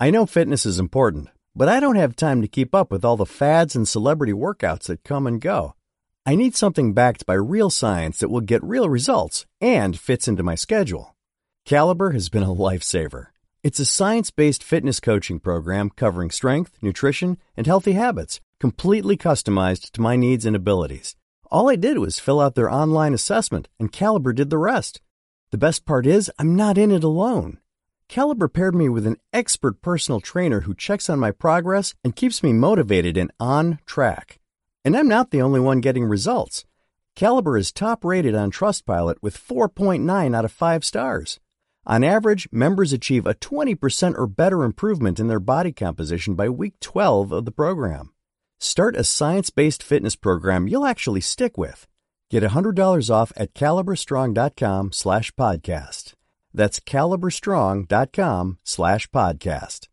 I know fitness is important, but I don't have time to keep up with all the fads and celebrity workouts that come and go. I need something backed by real science that will get real results and fits into my schedule. Caliber has been a lifesaver. It's a science based fitness coaching program covering strength, nutrition, and healthy habits, completely customized to my needs and abilities. All I did was fill out their online assessment, and Caliber did the rest. The best part is, I'm not in it alone. Caliber paired me with an expert personal trainer who checks on my progress and keeps me motivated and on track. And I'm not the only one getting results. Caliber is top rated on Trustpilot with 4.9 out of 5 stars. On average, members achieve a 20% or better improvement in their body composition by week 12 of the program. Start a science based fitness program you'll actually stick with. Get $100 off at caliberstrong.com slash podcast. That's caliberstrong.com slash podcast.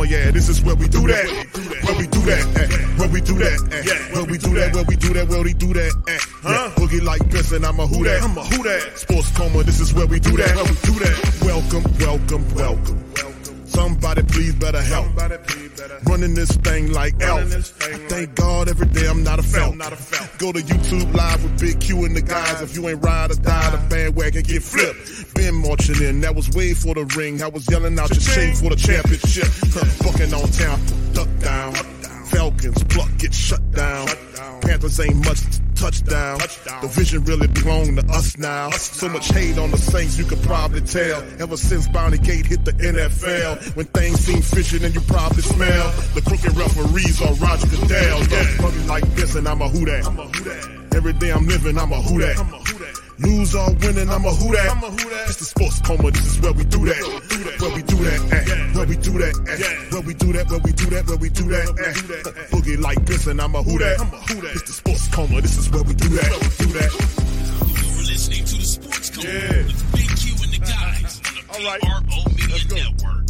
Sports yeah, this is where we do that. Where we do that, eh, where we do that, eh, where we do that, where we do that, where we do that, eh, huh? Boogie like Benson, I'm a who that. I'm a who that. Sports coma, this is where we do that. Where we do that. Welcome, welcome, Running this thing like Elf. I thank God every day I'm not a felt. Go to YouTube live with Big Q and the guys. If you ain't ride or die, the bandwagon get flipped. Been marching in, that was way for the ring. I was yelling out your shame for the championship. Bucking on town, duck down. Falcons, pluck, get shut down. Panthers ain't much touchdown. The vision really belong to us now. So much hate on the Saints, you could probably tell. Ever since Bounty Gate hit the NFL, when things seem fishy, then you probably smell the crooked referees are Roger Goodell. Yeah, fucking like this, and I'm a who that. Every day I'm living, I'm a who that. Lose or winning, I'm a who that. I'm a who that. It's the sports coma, this is where we do that. Where we do that, eh. Where we do that, eh. Where we do that, where we do that, where we do that, eh. Boogie like this, and I'm a who that. I'm a who that. It's the sports coma, this is where we do that. Do that. You're listening to the Sports Code Yeah. with Big Q and the guys on the All right. PRO Media Network.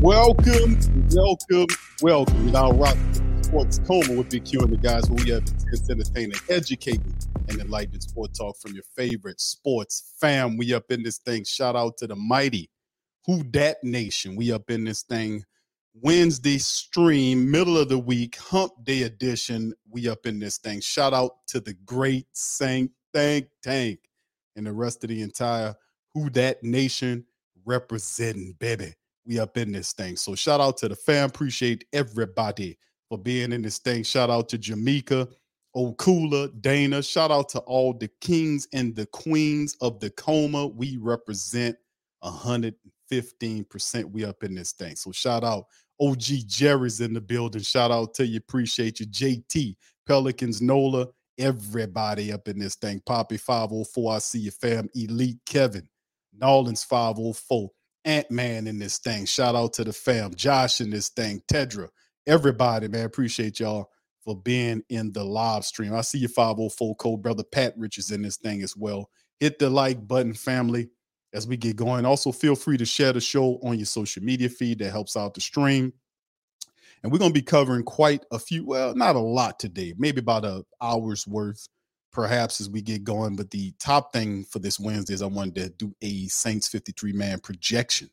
Welcome, welcome, welcome. You now rock Sports Coma with Big Q and the guys where we have intense entertaining, educating, and enlightening sport talk from your favorite sports fam. We up in this thing. Shout out to the mighty Who Dat Nation. We up in this thing. Wednesday stream, middle of the week, hump day edition. We up in this thing. Shout out to the great Saint Tank Tank and the rest of the entire Who Dat Nation representing, baby we up in this thing. So shout out to the fam. Appreciate everybody for being in this thing. Shout out to Jamaica, Okula, Dana. Shout out to all the kings and the queens of the coma. We represent 115%. We up in this thing. So shout out. OG Jerry's in the building. Shout out to you. Appreciate you. JT, Pelicans, Nola, everybody up in this thing. Poppy 504. I see you, fam. Elite Kevin, Nolans 504. Ant Man in this thing. Shout out to the fam. Josh in this thing. Tedra. Everybody, man. Appreciate y'all for being in the live stream. I see you 504 code. Brother Pat Rich is in this thing as well. Hit the like button, family. as we get going. Also, feel free to share the show on your social media feed. That helps out the stream. And we're going to be covering quite a few, well, not a lot today, maybe about a hour's worth, perhaps as we get going. But the top thing for this Wednesday is I wanted to do a Saints 53 man projection,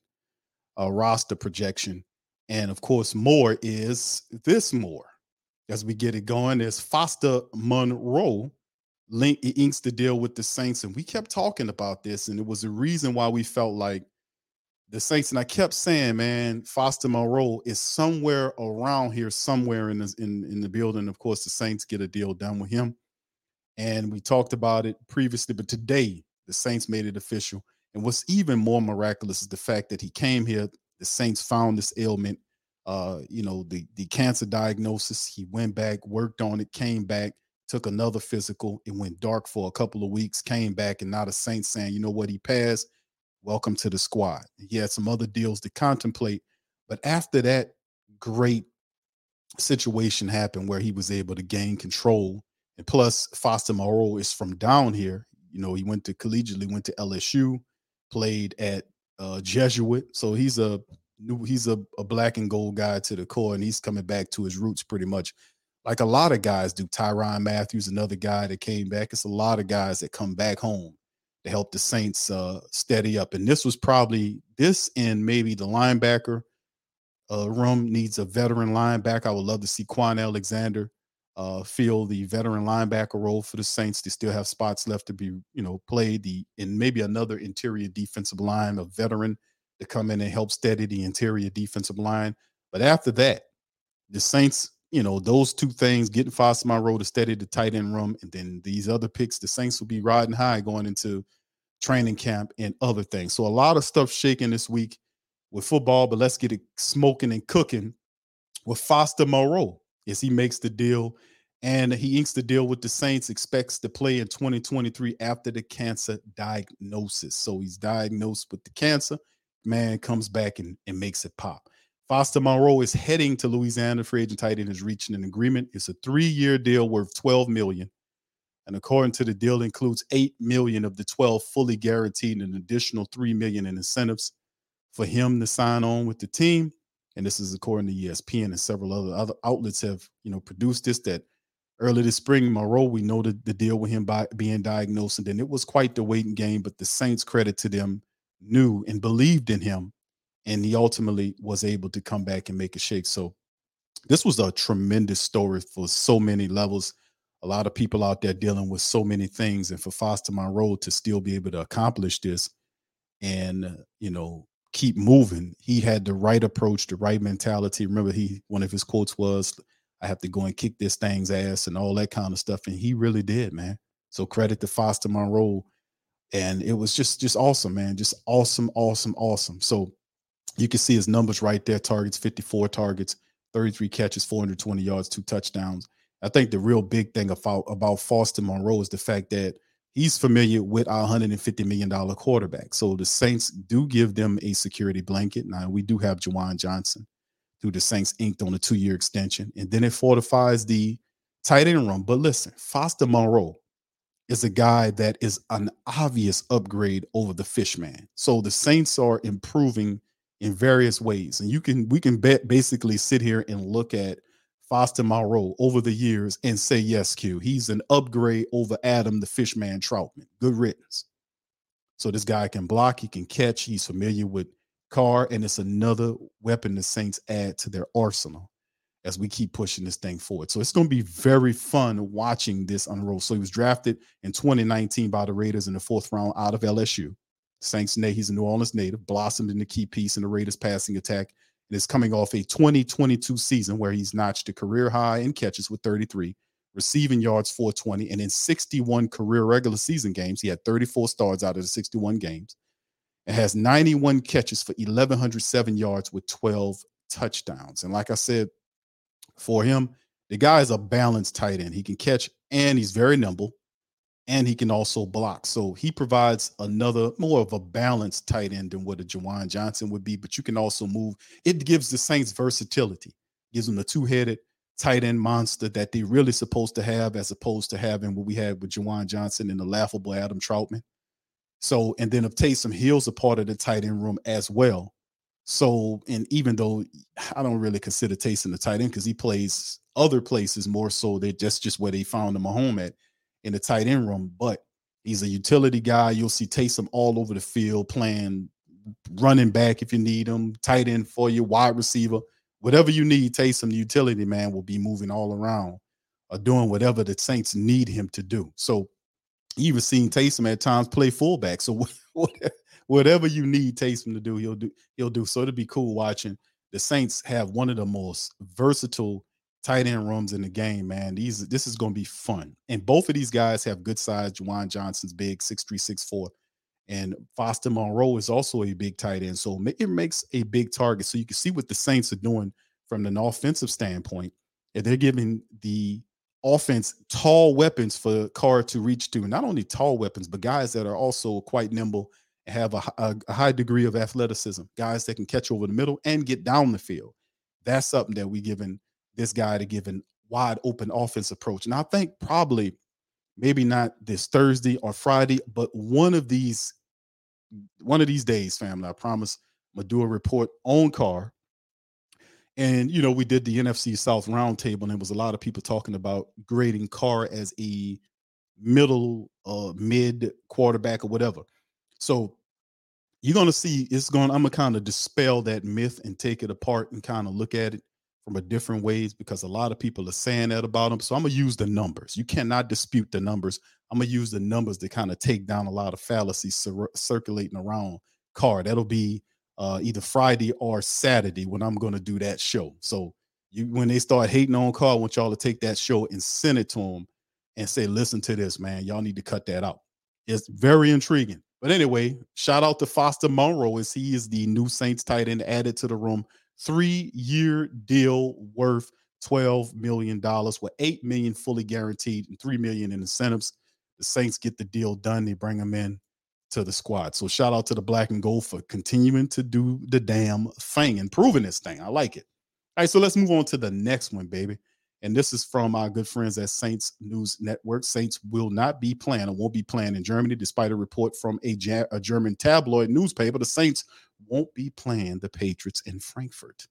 a roster projection. And of course, more is this more. As we get it going, there's Foster Moreau link inks the deal with the Saints, and we kept talking about this, and it was a reason why we felt like the Saints. And I kept saying, man, Foster Moreau is somewhere around here, somewhere in in in the building. Of course, the Saints get a deal done with him, and we talked about it previously, but today the Saints made it official. And what's even more miraculous is the fact that he came here. The Saints found this ailment, uh, you know, the the cancer diagnosis. He went back, worked on it, came back took another physical. It went dark for a couple of weeks, came back, and now the Saints saying, you know what, he passed. Welcome to the squad. He had some other deals to contemplate. But after that great situation happened where he was able to gain control, and plus Foster Moreau is from down here. You know, he went to collegiately, went to LSU, played at uh, Jesuit. So he's a new, he's a, a black and gold guy to the core, and he's coming back to his roots pretty much like a lot of guys do. Tyrann Mathieu, another guy that came back. It's a lot of guys that come back home to help the Saints uh, steady up. And this was probably this and maybe the linebacker uh, room needs a veteran linebacker. I would love to see Kwon Alexander uh, fill the veteran linebacker role for the Saints. They still have spots left to be, you know, played. The and maybe another interior defensive line, a veteran to come in and help steady the interior defensive line. But after that, the Saints you know, those two things, getting Foster Moreau to steady the tight end room, and then these other picks, the Saints will be riding high going into training camp and other things. So a lot of stuff shaking this week with football, but let's get it smoking and cooking with Foster Moreau as he makes the deal and he inks the deal with the Saints, expects to play in 2023 after the cancer diagnosis. So he's diagnosed with the cancer, man comes back and, and makes it pop. Foster Moreau is heading to Louisiana. Free agent tight end is reaching an agreement. It's a three-year deal worth 12 million. And according to the deal, includes 8 million of the 12 fully guaranteed and an additional 3 million in incentives for him to sign on with the team. And this is according to ESPN and several other, other outlets have, you know, produced this that early this spring, Moreau, we noted the deal with him by being diagnosed. And then it was quite the waiting game, but the Saints credit to them knew and believed in him and he ultimately was able to come back and make a shake. So this was a tremendous story for so many levels. A lot of people out there dealing with so many things, and for Foster Moreau to still be able to accomplish this and you know keep moving, he had the right approach, the right mentality. Remember, he one of his quotes was, "I have to go and kick this thing's ass" and all that kind of stuff, and he really did, man. So credit to Foster Moreau, and it was just just awesome, man. Just awesome, awesome, awesome. So you can see his numbers right there targets 54 targets, 33 catches, 420 yards, two touchdowns. I think the real big thing about, about Foster Moreau is the fact that he's familiar with our $150 million quarterback. So the Saints do give them a security blanket. Now, we do have Juwan Johnson, who the Saints inked on a two year extension. And then it fortifies the tight end room. But listen, Foster Moreau is a guy that is an obvious upgrade over the Fishman. So the Saints are improving in various ways. And you can we can bet basically sit here and look at Foster Moreau over the years and say, yes, Q, he's an upgrade over Adam the Fishman Trautman. Good riddance. So this guy can block, he can catch, he's familiar with Carr, and it's another weapon the Saints add to their arsenal as we keep pushing this thing forward. So it's going to be very fun watching this unroll. So he was drafted in 2019 by the Raiders in the fourth round out of LSU. Saints he's a New Orleans native, blossomed into key piece in the Raiders passing attack, and is coming off a 2022 season where he's notched a career high in catches with 33, receiving yards 420, and in 61 career regular season games, he had 34 starts out of the 61 games, and has 91 catches for 1,107 yards with 12 touchdowns. And like I said, for him, the guy is a balanced tight end. He can catch and he's very nimble and he can also block. So he provides another more of a balanced tight end than what a Juwan Johnson would be. But you can also move. It gives the Saints versatility, gives them the two-headed tight end monster that they really supposed to have, as opposed to having what we had with Juwan Johnson and the laughable Adam Trautman. So, and then if Taysom Hill's a part of the tight end room as well. So, and even though I don't really consider Taysom the tight end because he plays other places more so that that's just where they found him a home at in the tight end room. But he's a utility guy. You'll see Taysom all over the field playing running back if you need him, tight end for you, wide receiver, whatever you need. Taysom, the utility man, will be moving all around, or doing whatever the Saints need him to do. So, even seen Taysom at times play fullback. So whatever you need Taysom to do, he'll do. He'll do. So it'll be cool watching the Saints have one of the most versatile tight end rooms in the game. Man, these this is going to be fun. And both of these guys have good size. Juwan Johnson's big, six three, six four, and Foster Moreau is also a big tight end. So it makes a big target. So you can see what the Saints are doing from an offensive standpoint. And they're giving the offense tall weapons for Carr to reach to. Not only tall weapons, but guys that are also quite nimble and have a, a, a, high degree of athleticism. Guys that can catch over the middle and get down the field. That's something that we given this guy to give an wide open offense approach. And I think probably maybe not this Thursday or Friday, but one of these one of these days, family. I promise. I'm gonna do a report on Carr and you know, we did the NFC South roundtable, and there was a lot of people talking about grading Carr as a middle, uh, mid quarterback or whatever. So you're gonna see it's going. I'm gonna kind of dispel that myth and take it apart and kind of look at it from a different ways because a lot of people are saying that about him. So I'm gonna use the numbers. You cannot dispute the numbers. I'm gonna use the numbers to kind of take down a lot of fallacies cir- circulating around Carr. That'll be uh, either Friday or Saturday when I'm to do that show. So you, when they start hating on Carr, I want y'all to take that show and send it to them and say, listen to this, man. Y'all need to cut that out. It's very intriguing. But anyway, shout out to Foster Moreau as he is the new Saints tight end added to the room. Three year deal worth $12 million with 8 million fully guaranteed and 3 million in incentives. The Saints get the deal done. They bring him in to the squad. So shout out to the black and gold for continuing to do the damn thing and proving this thing. I like it. All right, so let's move on to the next one, baby. And this is from our good friends at Saints News Network. Saints will not be playing or won't be playing in Germany, despite a report from a, a German tabloid newspaper. The Saints won't be playing the Patriots in Frankfurt.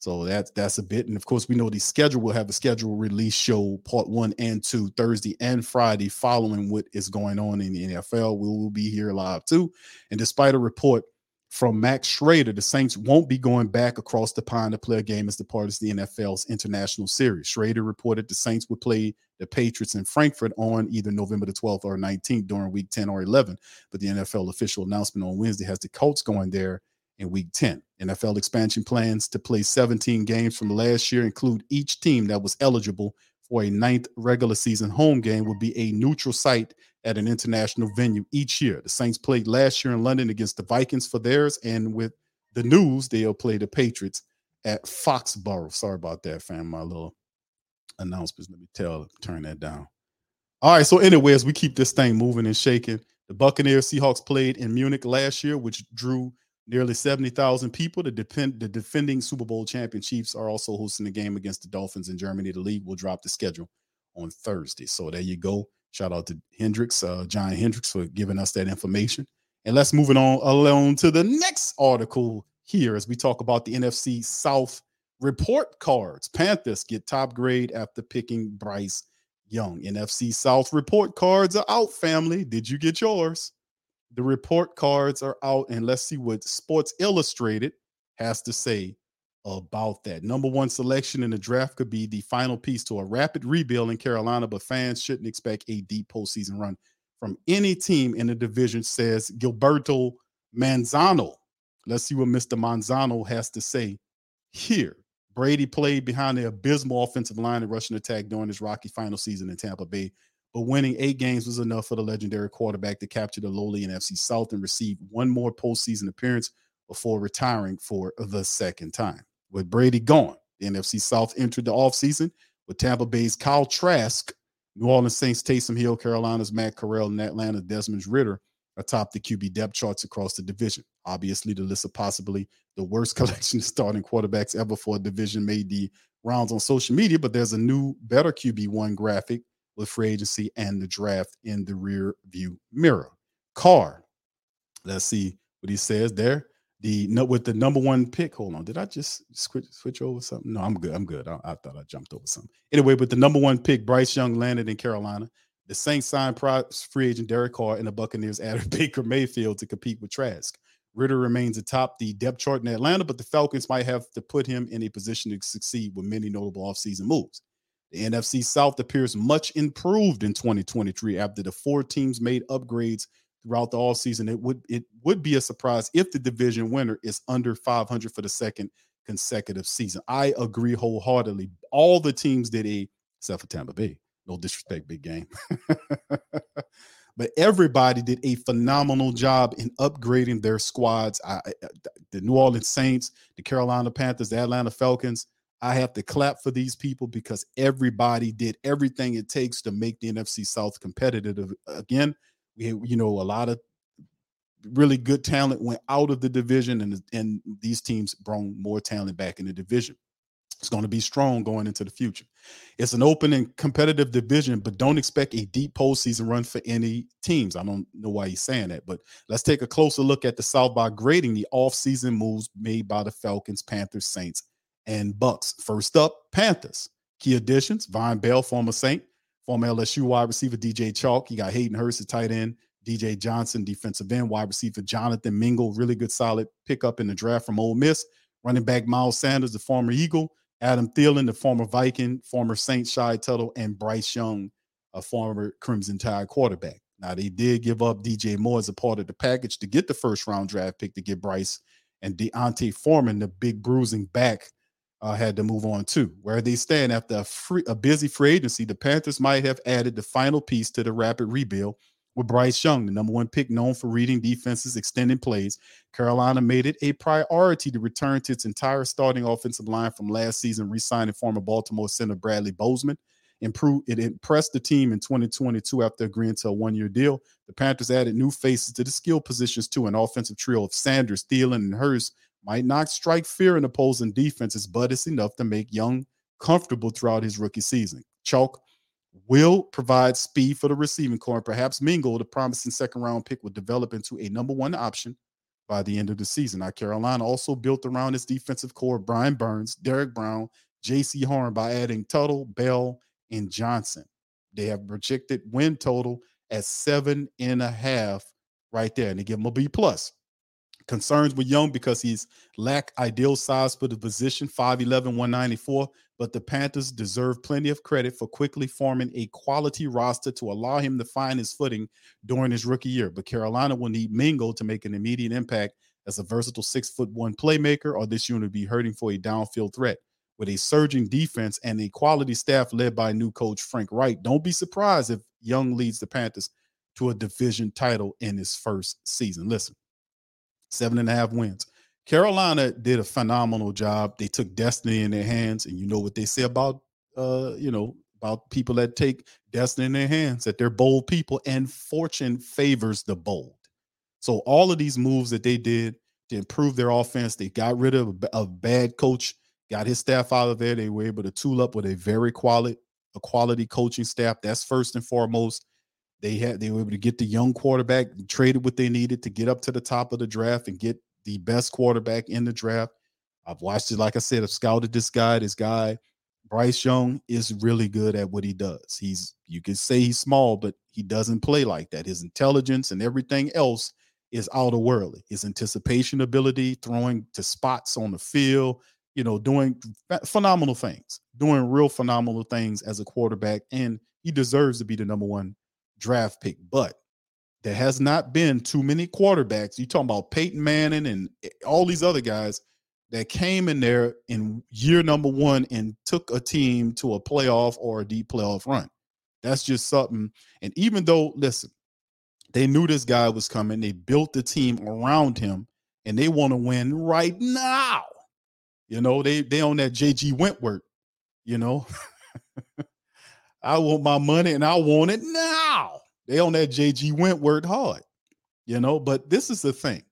So that's that's a bit. And of course, we know the schedule will have a schedule release show part one and two Thursday and Friday following what is going on in the NFL. We will be here live too. And despite a report from Max Schrader, the Saints won't be going back across the pond to play a game as the part of the NFL's international series. Schrader reported the Saints would play the Patriots in Frankfurt on either November the 12th or 19th during week 10 or 11. But the NFL official announcement on Wednesday has the Colts going there in week 10. NFL expansion plans to play 17 games from last year include each team that was eligible for a ninth regular season home game will be a neutral site at an international venue each year. The Saints played last year in London against the Vikings for theirs, and with the news, they'll play the Patriots at Foxborough. Sorry about that, fam. My little announcements. Let me tell, turn that down. All right. So, anyways, we keep this thing moving and shaking. The Buccaneers Seahawks played in Munich last year, which drew nearly 70,000 people. The, depend, the defending Super Bowl champion Chiefs are also hosting the game against the Dolphins in Germany. The league will drop the schedule on Thursday. So there you go. Shout out to Hendricks, uh, John Hendricks, for giving us that information. And let's move it on along to the next article here as we talk about the NFC South report cards. Panthers get top grade after picking Bryce Young. NFC South report cards are out, family. Did you get yours? The report cards are out, and let's see what Sports Illustrated has to say about that. Number one selection in the draft could be the final piece to a rapid rebuild in Carolina, but fans shouldn't expect a deep postseason run from any team in the division, says Gilberto Manzano. Let's see what Mr. Manzano has to say here. Brady played behind the abysmal offensive line and rushing attack during his rocky final season in Tampa Bay but winning eight games was enough for the legendary quarterback to capture the lowly NFC South and receive one more postseason appearance before retiring for the second time. With Brady gone, the NFC South entered the offseason with Tampa Bay's Kyle Trask, New Orleans Saints Taysom Hill, Carolina's Matt Corral, and Atlanta Desmond Ridder atop the QB depth charts across the division. Obviously, the list of possibly the worst collection of starting quarterbacks ever for a division made the rounds on social media, but there's a new, better QB1 graphic with free agency and the draft in the rear view mirror. Carr Let's see what he says there. The with the number one pick. Hold on, did I just switch switch over something? No, I'm good. I'm good. I, I thought I jumped over something. Anyway, with the number one pick, Bryce Young landed in Carolina. The Saints signed free agent Derek Carr, and the Buccaneers added Baker Mayfield to compete with Trask. Ridder remains atop the depth chart in Atlanta, but the Falcons might have to put him in a position to succeed with many notable offseason moves. The NFC South appears much improved in 2023 after the four teams made upgrades throughout the all season. It would it would be a surprise if the division winner is under 500 for the second consecutive season. I agree wholeheartedly. All the teams did a except for Tampa Bay. No disrespect, big game. but everybody did a phenomenal job in upgrading their squads. I, the New Orleans Saints, the Carolina Panthers, the Atlanta Falcons. I have to clap for these people because everybody did everything it takes to make the NFC South competitive. Again, we you know a lot of really good talent went out of the division, and and these teams brought more talent back in the division. It's going to be strong going into the future. It's an open and competitive division, but don't expect a deep postseason run for any teams. I don't know why he's saying that, but let's take a closer look at the South by grading the offseason moves made by the Falcons, Panthers, Saints, and Bucks. First up, Panthers. Key additions: Vonn Bell, former Saint, former LSU wide receiver DJ Chalk. You got Hayden Hurst, tight end. DJ Johnson, defensive end, wide receiver Jonathan Mingo, really good solid pickup in the draft from Ole Miss. Running back Miles Sanders, the former Eagle. Adam Thielen, the former Viking, former Saint Shy Tuttle, and Bryce Young, a former Crimson Tide quarterback. Now they did give up DJ Moore as a part of the package to get the first round draft pick to get Bryce and D'Onta Foreman, the big bruising back, uh, had to move on to. Where they stand after a, free, a busy free agency, the Panthers might have added the final piece to the rapid rebuild with Bryce Young, the number one pick known for reading defenses, extending plays. Carolina made it a priority to return to its entire starting offensive line from last season, re signing former Baltimore center Bradley Bozeman. It impressed the team in 2022 after agreeing to a one year deal. The Panthers added new faces to the skill positions too. An offensive trio of Sanders, Thielen, and Hurst might not strike fear in opposing defenses, but it's enough to make Young comfortable throughout his rookie season. Chalk will provide speed for the receiving core. And perhaps Mingo, the promising second round pick, will develop into a number one option by the end of the season. Now, Carolina also built around its defensive core Brian Burns, Derrick Brown, Jaycee Horn by adding Tuttle, Bell, and Johnson. They have projected win total at seven and a half right there, and they give him a B plus. Concerns with Young because he's lack ideal size for the position, 5'11, 194. But the Panthers deserve plenty of credit for quickly forming a quality roster to allow him to find his footing during his rookie year. But Carolina will need Mingo to make an immediate impact as a versatile six foot one playmaker, or this unit will be hurting for a downfield threat. With a surging defense and a quality staff led by new coach Frank Reich, don't be surprised if Young leads the Panthers to a division title in his first season. Listen, seven and a half wins. Carolina did a phenomenal job. They took destiny in their hands, and you know what they say about uh, you know, about people that take destiny in their hands, that they're bold people, and fortune favors the bold. So all of these moves that they did to improve their offense, they got rid of a, a bad coach, got his staff out of there. They were able to tool up with a very quality, a quality coaching staff. That's first and foremost. They had they were able to get the young quarterback, traded what they needed to get up to the top of the draft and get the best quarterback in the draft. I've watched it, like I said, I've scouted this guy. This guy, Bryce Young, is really good at what he does. He's you can say he's small, but he doesn't play like that. His intelligence and everything else is out of worldly. His anticipation ability, throwing to spots on the field, you know, doing phenomenal things, doing real phenomenal things as a quarterback, and he deserves to be the number one draft pick. But there has not been too many quarterbacks. You talking about Peyton Manning and eh, all these other guys that came in there in year number one and took a team to a playoff or a deep playoff run. That's just something. And even though, listen, they knew this guy was coming, they built the team around him, and they want to win right now. You know, they they on that JG Wentworth. You know, I want my money and I want it now. They on that JG Wentworth hard, you know. But this is the thing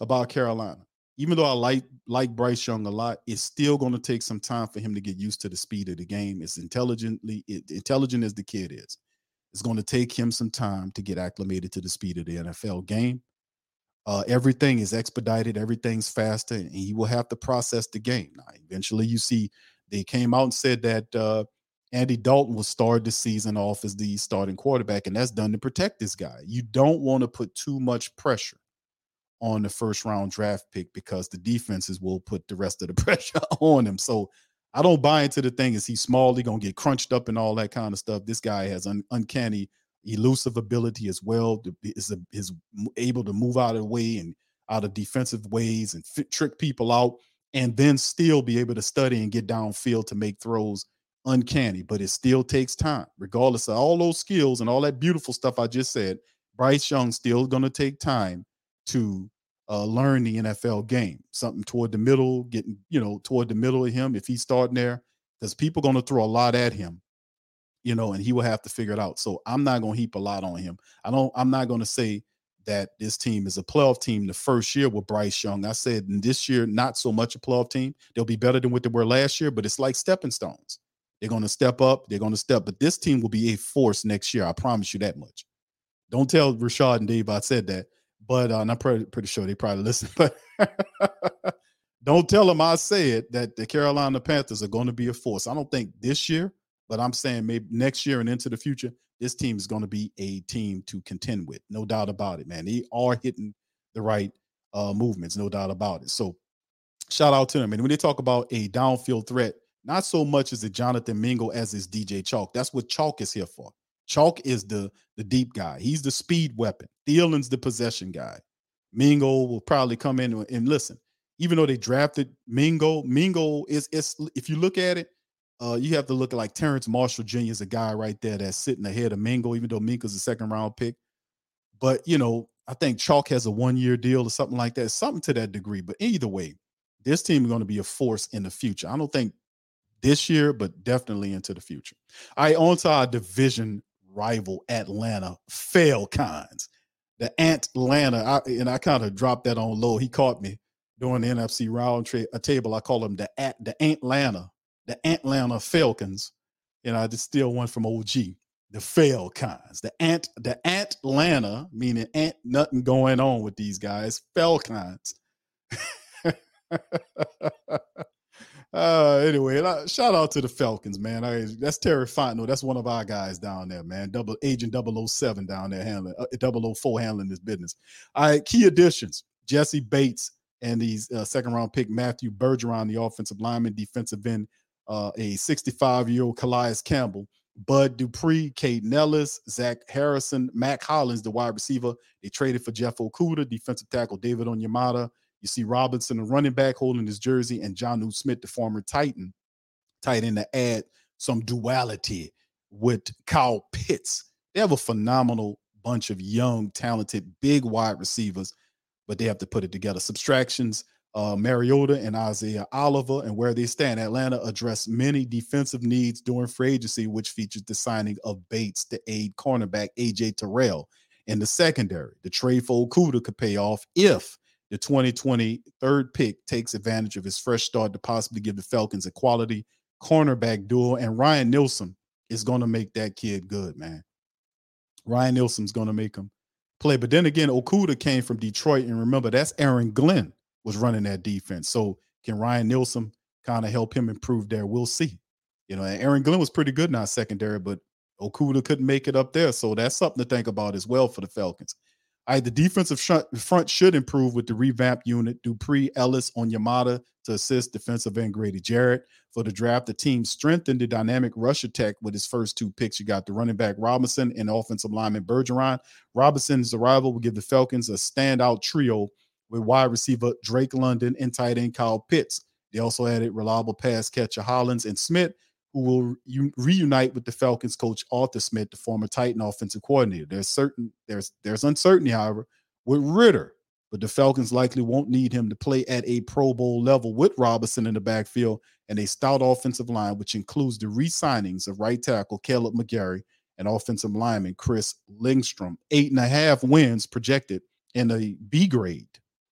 about Carolina. Even though I like like Bryce Young a lot, it's still going to take some time for him to get used to the speed of the game. As intelligently intelligent as the kid is, it's going to take him some time to get acclimated to the speed of the NFL game. Uh, everything is expedited, everything's faster, and he will have to process the game. Now, eventually, you see they came out and said that uh, Andy Dalton will start the season off as the starting quarterback, and that's done to protect this guy. You don't want to put too much pressure on the first round draft pick because the defenses will put the rest of the pressure on him. So I don't buy into the thing. Is he small? He gonna get crunched up and all that kind of stuff. This guy has un- uncanny elusive ability as well. Is is able to move out of the way and out of defensive ways and fit, trick people out, and then still be able to study and get downfield to make throws. Uncanny, but it still takes time, regardless of all those skills and all that beautiful stuff I just said. Bryce Young still going to take time to uh, learn the NFL game. Something toward the middle, getting you know toward the middle of him if he's starting there, because people going to throw a lot at him, you know, and he will have to figure it out. So I'm not going to heap a lot on him. I don't. I'm not going to say that this team is a playoff team the first year with Bryce Young. I said this year not so much a playoff team. They'll be better than what they were last year, but it's like stepping stones. They're going to step up. They're going to step, but this team will be a force next year. I promise you that much. Don't tell Rashad and Dave I said that but uh, I'm pretty, pretty sure they probably listen. But don't tell them I said that the Carolina Panthers are going to be a force. I don't think this year, but I'm saying maybe next year and into the future, this team is going to be a team to contend with. No doubt about it, man. They are hitting the right uh, movements, no doubt about it. So shout out to them. And when they talk about a downfield threat, not so much as a Jonathan Mingo as is DJ Chalk. That's what Chalk is here for. Chalk is the the deep guy. He's the speed weapon. Thielen's the possession guy. Mingo will probably come in and listen. Even though they drafted Mingo, Mingo is it's if you look at it, uh, you have to look at like Terrace Marshall Jr. is a guy right there that's sitting ahead of Mingo, even though Mingo's a second round pick. But you know, I think Chalk has a one year deal or something like that, something to that degree. But either way, this team is going to be a force in the future. I don't think this year, but definitely into the future. Right, on to our division rival Atlanta Falcons. The Atlanta, I, and I kind of dropped that on low. He caught me during the NFC round tra- a table. I call them the at the Atlanta, the Atlanta Falcons. And I just steal one from OG, the Falcons, the Ant, the Atlanta, meaning ant nothing going on with these guys. Falcons. Uh, anyway, shout out to the Falcons, man. I, that's Terry Fontenot. That's one of our guys down there, man. Double Agent 007 down there handling uh, 004 handling this business. All right, key additions: Jessie Bates and these uh, second round pick Matthew Bergeron, the offensive lineman, defensive end, uh, a 65 year old Calais Campbell, Bud Dupree, Kaden Elliss, Zach Harrison, Mack Hollins, the wide receiver. They traded for Jeff Okudah, defensive tackle David Onyemata, you see Robinson, the running back, holding his jersey, and Jonnu Smith, the former Titan, tight end to add some duality with Kyle Pitts. They have a phenomenal bunch of young, talented, big wide receivers, but they have to put it together. Subtractions, uh, Mariota and Isaiah Oliver, and where they stand. Atlanta addressed many defensive needs during free agency, which features the signing of Bates to aid cornerback AJ Terrell in the secondary. The trade for Okudah could pay off if the 2020 third pick takes advantage of his fresh start to possibly give the Falcons a quality cornerback duel. And Ryan Nielsen is going to make that kid good, man. Ryan Nielsen's going to make him play. But then again, Okudah came from Detroit. And remember, that's Aaron Glenn was running that defense. So can Ryan Nielsen kind of help him improve there? We'll see. You know, Aaron Glenn was pretty good in our secondary, but Okudah couldn't make it up there. So that's something to think about as well for the Falcons. The defensive front should improve with the revamped unit. Dupree, Elliss, on Yamada to assist defensive end Grady Jarrett. For the draft, the team strengthened the dynamic rush attack with his first two picks. You got the running back Robinson and offensive lineman Bergeron. Robinson's arrival will give the Falcons a standout trio with wide receiver Drake London and tight end Kyle Pitts. They also added reliable pass catcher Hollins and Smith who will reunite with the Falcons coach Arthur Smith, the former Titan offensive coordinator. There's certain there's there's uncertainty, however, with Ridder, but the Falcons likely won't need him to play at a Pro Bowl level with Robinson in the backfield and a stout offensive line, which includes the re-signings of right tackle Kaleb McGary and offensive lineman Chris Lindstrom. Eight and a half wins projected in a B grade.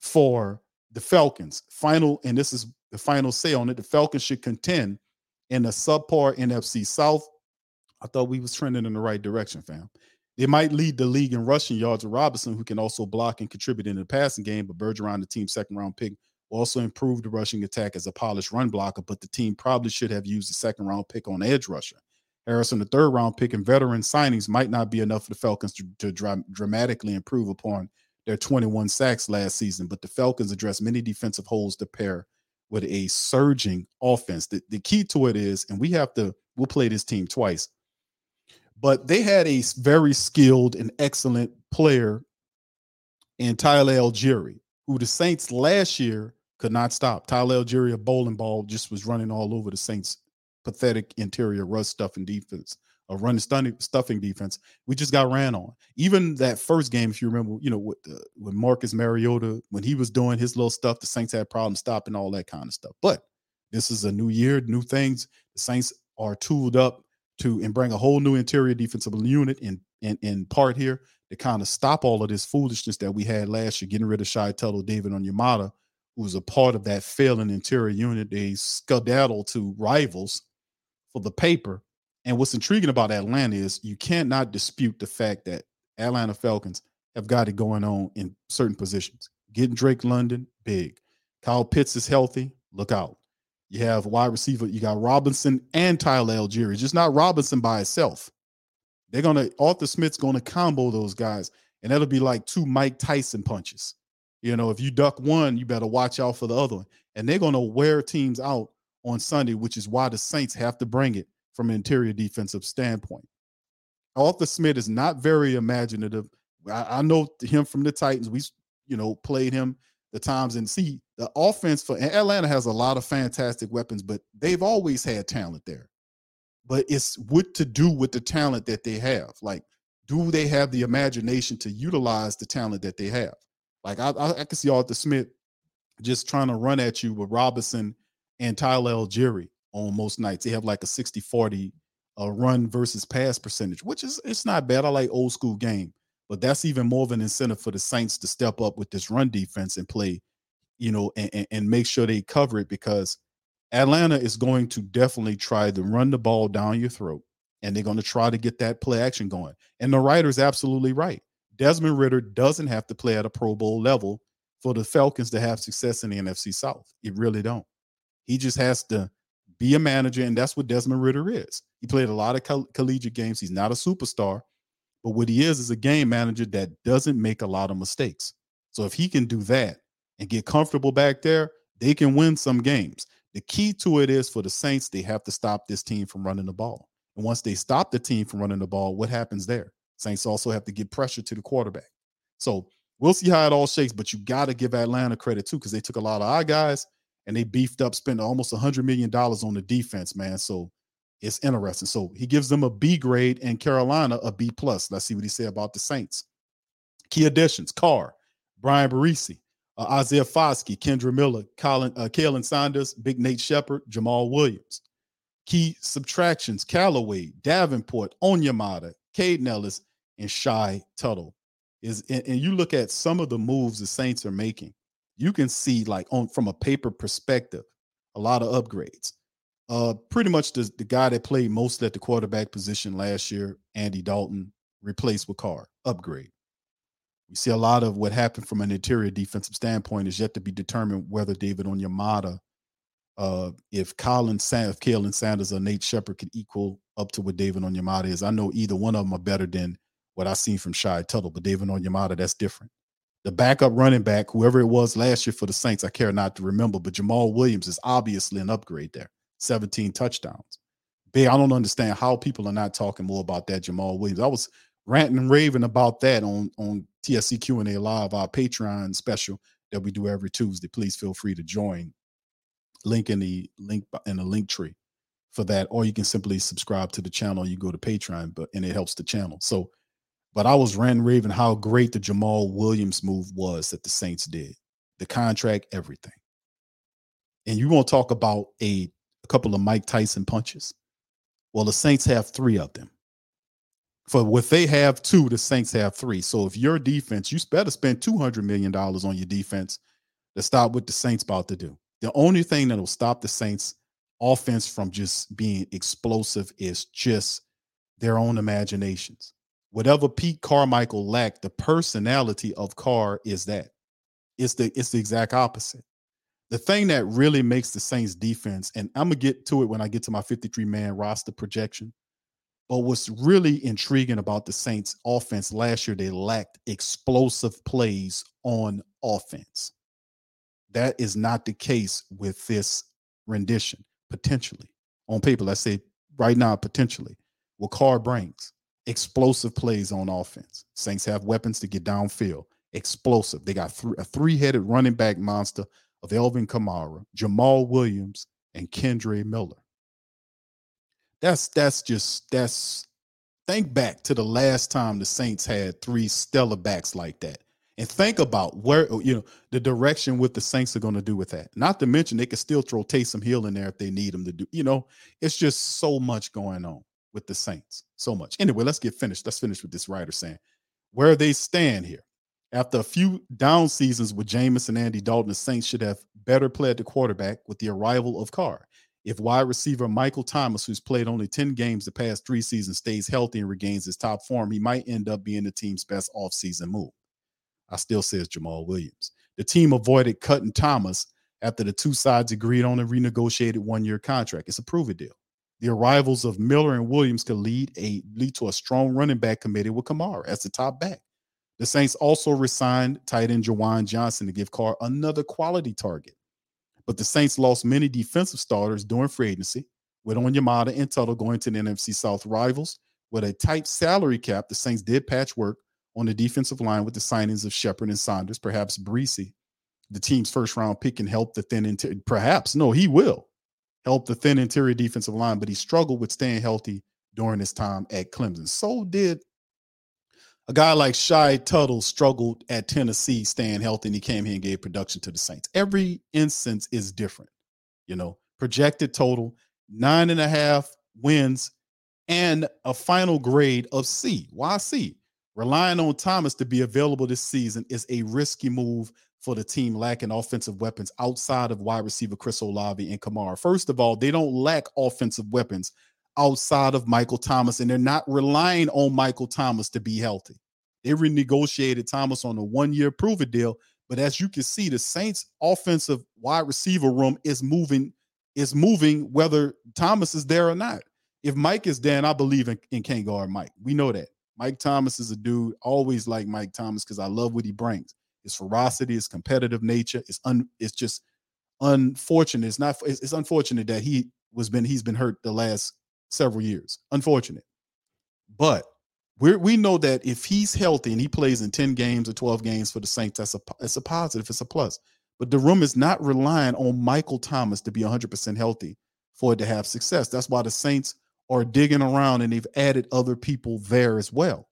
for the Falcons. Final, and this is the final say on it. The Falcons should contend in the subpar NFC South. I thought we was trending in the right direction, fam. They might lead the league in rushing yards with Robinson, who can also block and contribute in the passing game, but Bergeron, the team's second round pick, also improve the rushing attack as a polished run blocker, but the team probably should have used the second round pick on edge rusher. Harrison, the third round pick, and veteran signings might not be enough for the Falcons to, to dra- dramatically improve upon their 21 sacks last season, but the Falcons address many defensive holes to pair with a surging offense. The, the key to it is, and we have to, we'll play this team twice, but they had a very skilled and excellent player in Tyler Allgeier, who the Saints last year could not stop. Tyler Allgeier, a bowling ball, just was running all over the Saints' pathetic interior rush stuffing defense, a run stunning stuffing defense. We just got ran on. Even that first game, if you remember, you know, with with Marcus Mariota, when he was doing his little stuff, the Saints had problems stopping all that kind of stuff. But this is a new year, new things. The Saints are tooled up to and bring a whole new interior defensive unit in in, in part here to kind of stop all of this foolishness that we had last year, getting rid of Shy Tuttle, David Onyemata, who was a part of that failing interior unit. They skedaddle to rivals for the paper. And what's intriguing about Atlanta is you cannot dispute the fact that Atlanta Falcons have got it going on in certain positions. Getting Drake London, big. Kyle Pitts is healthy. Look out. You have wide receiver. You got Robinson and Tyler Allgeier. Just not Robinson by itself. They're gonna Arthur Smith's gonna combo those guys, and that'll be like two Mike Tyson punches. You know, if you duck one, you better watch out for the other one. And they're gonna wear teams out on Sunday, which is why the Saints have to bring it from an interior defensive standpoint. Arthur Smith is not very imaginative. I, I know him from the Titans. We, you know, played him the times and see the offense for Atlanta has a lot of fantastic weapons, but they've always had talent there. But it's what to do with the talent that they have. Like, do they have the imagination to utilize the talent that they have? Like, I, I, I can see Arthur Smith just trying to run at you with Robinson and Tyler Allgeier on most nights. They have like a 60 40 uh, run versus pass percentage, which is it's not bad. I like old school game, but that's even more of an incentive for the Saints to step up with this run defense and play, you know, and, and, and make sure they cover it because Atlanta is going to definitely try to run the ball down your throat and they're going to try to get that play action going. And the writer's absolutely right. Desmond Ridder doesn't have to play at a Pro Bowl level for the Falcons to have success in the NFC South. It really don't. He just has to be a manager, and that's what Desmond Ridder is. He played a lot of coll- collegiate games. He's not a superstar, but what he is is a game manager that doesn't make a lot of mistakes. So if he can do that and get comfortable back there, they can win some games. The key to it is for the Saints, they have to stop this team from running the ball. And once they stop the team from running the ball, what happens there? Saints also have to get pressure to the quarterback. So we'll see how it all shakes, but you got to give Atlanta credit too, because they took a lot of our guys and they beefed up, spent almost $100 million on the defense, man. So it's interesting. So he gives them a B grade and Carolina a B plus. Let's see what he said about the Saints. Key additions: Carr, Bryan Bresee, uh, Isaiah Foskey, Kendre Miller, Colin, uh, Khalen Saunders, Big Nate Shepard, Jamaal Williams. Key subtractions: Callaway, Davenport, Onyemata, Kaden Elliss, and Shy Tuttle. Is and, and you look at some of the moves the Saints are making, you can see like on from a paper perspective, a lot of upgrades. Uh, pretty much the, the guy that played most at the quarterback position last year, Andy Dalton, replaced with Carr. Upgrade. We see a lot of what happened from an interior defensive standpoint is yet to be determined whether David Onyemata, uh, if Colin Sand, if Khalen Sanders or Nate Shepard can equal up to what David Onyemata is. I know either one of them are better than what I've seen from Shy Tuttle, but David Onyemata, that's different. The backup running back, whoever it was last year for the Saints, I care not to remember, but Jamaal Williams is obviously an upgrade there. 17 touchdowns. Big, I don't understand how people are not talking more about that Jamaal Williams. I was ranting and raving about that on on TSC Q&A Live, our Patreon special that we do every Tuesday. Please feel free to join. Link in the link in the link tree for that, or you can simply subscribe to the channel. You go to Patreon, but and it helps the channel. So, but I was ranting raving how great the Jamaal Williams move was that the Saints did. The contract, everything. And you want to talk about a, a couple of Mike Tyson punches. Well, the Saints have three of them. For what they have two, the Saints have three. So if your defense, you better spend $200 million on your defense to stop what the Saints about to do. The only thing that will stop the Saints offense from just being explosive is just their own imaginations. Whatever Pete Carmichael lacked, the personality of Carr is that. It's the it's the exact opposite. The thing that really makes the Saints defense, and I'm gonna get to it when I get to my 53 man roster projection. But what's really intriguing about the Saints offense last year, they lacked explosive plays on offense. That is not the case with this rendition, potentially. On paper, let's say right now, potentially. What Carr brings explosive plays on offense. Saints have weapons to get downfield, explosive. They got th- a three headed running back monster of Alvin Kamara, Jamaal Williams, and Kendre Miller. That's that's just that's think back to the last time the Saints had three stellar backs like that. And think about where you know the direction what the Saints are going to do with that. Not to mention they could still throw Taysom Hill in there if they need him to do. You know, it's just so much going on with the Saints. So much. Anyway, let's get finished. Let's finish with this writer saying where they stand here. After a few down seasons with Jameis and Andy Dalton, the Saints should have better played the quarterback with the arrival of Carr. If wide receiver Michael Thomas, who's played only 10 games the past three seasons, stays healthy and regains his top form, he might end up being the team's best offseason move. I still says Jamaal Williams. The team avoided cutting Thomas after the two sides agreed on a renegotiated one-year contract. It's a prove it deal. The arrivals of Miller and Williams could lead a lead to a strong running back committee with Kamara as the top back. The Saints also resigned tight end Juwan Johnson to give Carr another quality target. But the Saints lost many defensive starters during free agency, with Onyemata and Tuttle going to the NFC South rivals. With a tight salary cap, the Saints did patchwork on the defensive line with the signings of Shepherd and Saunders. Perhaps Bresee, the team's first round pick, can help the thin interior. Perhaps, no, he will help the thin interior defensive line, but he struggled with staying healthy during his time at Clemson. So did a guy like Shy Tuttle struggled at Tennessee staying healthy and he came here and gave production to the Saints. Every instance is different. You know, projected total nine and a half wins and a final grade of C. Why C? Relying on Thomas to be available this season is a risky move for the team lacking offensive weapons outside of wide receiver Chris Olave and Kamara. First of all, they don't lack offensive weapons outside of Michael Thomas, and they're not relying on Michael Thomas to be healthy. They renegotiated Thomas on a one year prove it deal. But as you can see, the Saints offensive wide receiver room is moving, is moving whether Thomas is there or not. If Mike is there, and I believe in, in guard Mike. We know that. Mike Thomas is a dude, always like Mike Thomas, because I love what he brings. His ferocity, his competitive nature. It's un it's just unfortunate. It's not it's, it's unfortunate that he was been he's been hurt the last several years. Unfortunate. But we we know that if he's healthy and he plays in 10 games or 12 games for the Saints, that's a it's a positive, it's a plus. But the room is not relying on Michael Thomas to be 100% healthy for it to have success. That's why the Saints are digging around and they've added other people there as well.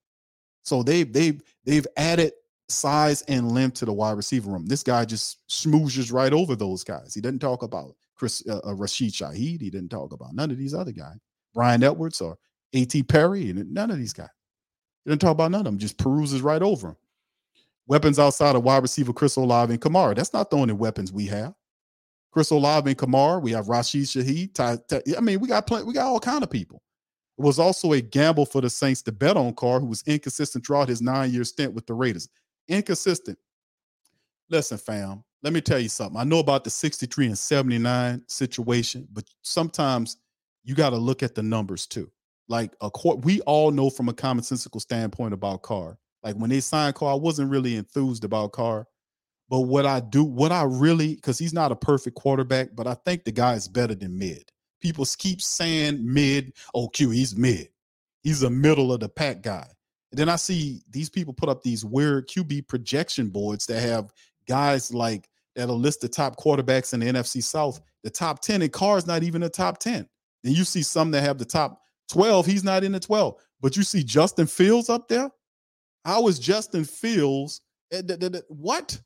So they've they've they've added size and length to the wide receiver room. This guy just smoozes right over those guys. He doesn't talk about Chris uh, uh, Rashid Shaheed. He didn't talk about none of these other guys, Bryan Edwards or A.T. Perry, and none of these guys. He didn't talk about none of them. Just peruses right over them. Weapons outside of wide receiver Chris Olave and Kamara. That's not the only weapons we have. Chris Olave and Kamara. We have Rashid Shaheed. Ty, Ty, I mean, we got plenty, we got all kind of people. It was also a gamble for the Saints to bet on Carr, who was inconsistent throughout his nine-year stint with the Raiders. Inconsistent. Listen, fam, let me tell you something. I know about the 63 and 79 situation, but sometimes you got to look at the numbers too. Like a court, we all know from a commonsensical standpoint about Carr. Like when they signed Carr, I wasn't really enthused about Carr. But what I do, what I really, because he's not a perfect quarterback, but I think the guy is better than mid. People keep saying mid. Oh, Q, he's mid. He's a middle of the pack guy. Then I see these people put up these weird QB projection boards that have guys like that'll list the top quarterbacks in the NFC South, the top 10, and Carr's not even the top 10. And you see some that have the top 12, he's not in the 12. But you see Justin Fields up there. How is Justin Fields? eh, What?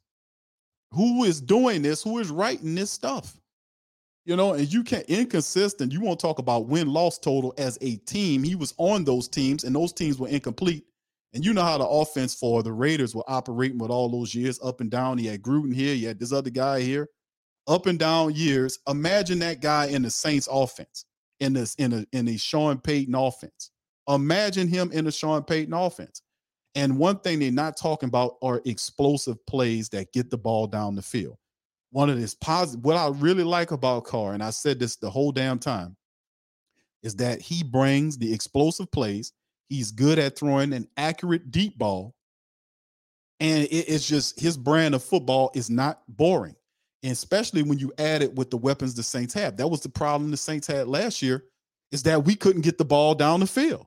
Who is doing this? Who is writing this stuff? You know, and you can't inconsistent. You won't talk about win loss total as a team. He was on those teams, and those teams were incomplete. And you know how the offense for the Raiders were operating with all those years up and down. He had Gruden here, he had this other guy here, up and down years. Imagine that guy in the Saints offense, in this in a in a Sean Payton offense. Imagine him in a Sean Payton offense. And one thing they're not talking about are explosive plays that get the ball down the field. One of this positive, what I really like about Carr, and I said this the whole damn time, is that he brings the explosive plays. He's good at throwing an accurate deep ball. And it- it's just his brand of football is not boring. And especially when you add it with the weapons the Saints have. That was the problem the Saints had last year, is that we couldn't get the ball down the field.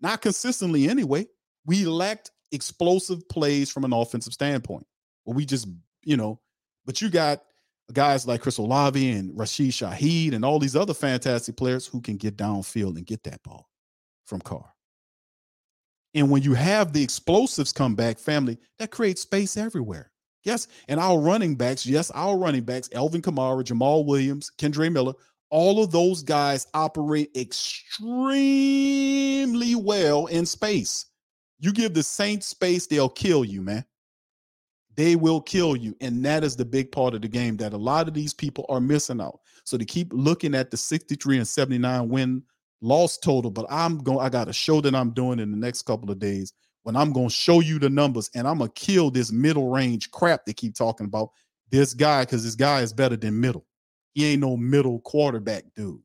Not consistently anyway. We lacked explosive plays from an offensive standpoint. Well, we just, you know, but you got guys like Chris Olave and Rashid Shaheed and all these other fantastic players who can get downfield and get that ball from Carr. And when you have the explosives come back, family, that creates space everywhere. Yes. And our running backs, yes, our running backs, Alvin Kamara, Jamaal Williams, Kendre Miller, all of those guys operate extremely well in space. You give the Saints space, they'll kill you, man. They will kill you. And that is the big part of the game that a lot of these people are missing out. So to keep looking at the 63 and 79 win loss total, but I'm going, I got a show that I'm doing in the next couple of days when I'm going to show you the numbers and I'm going to kill this middle range crap they keep talking about. This guy, because this guy is better than middle. He ain't no middle quarterback dude.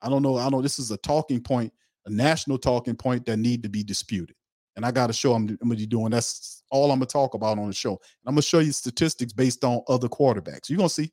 I don't know. I know this is a talking point, a national talking point that need to be disputed. And I got a show I'm, I'm gonna be doing. That's all I'm gonna talk about on the show. And I'm gonna show you statistics based on other quarterbacks. You're gonna see.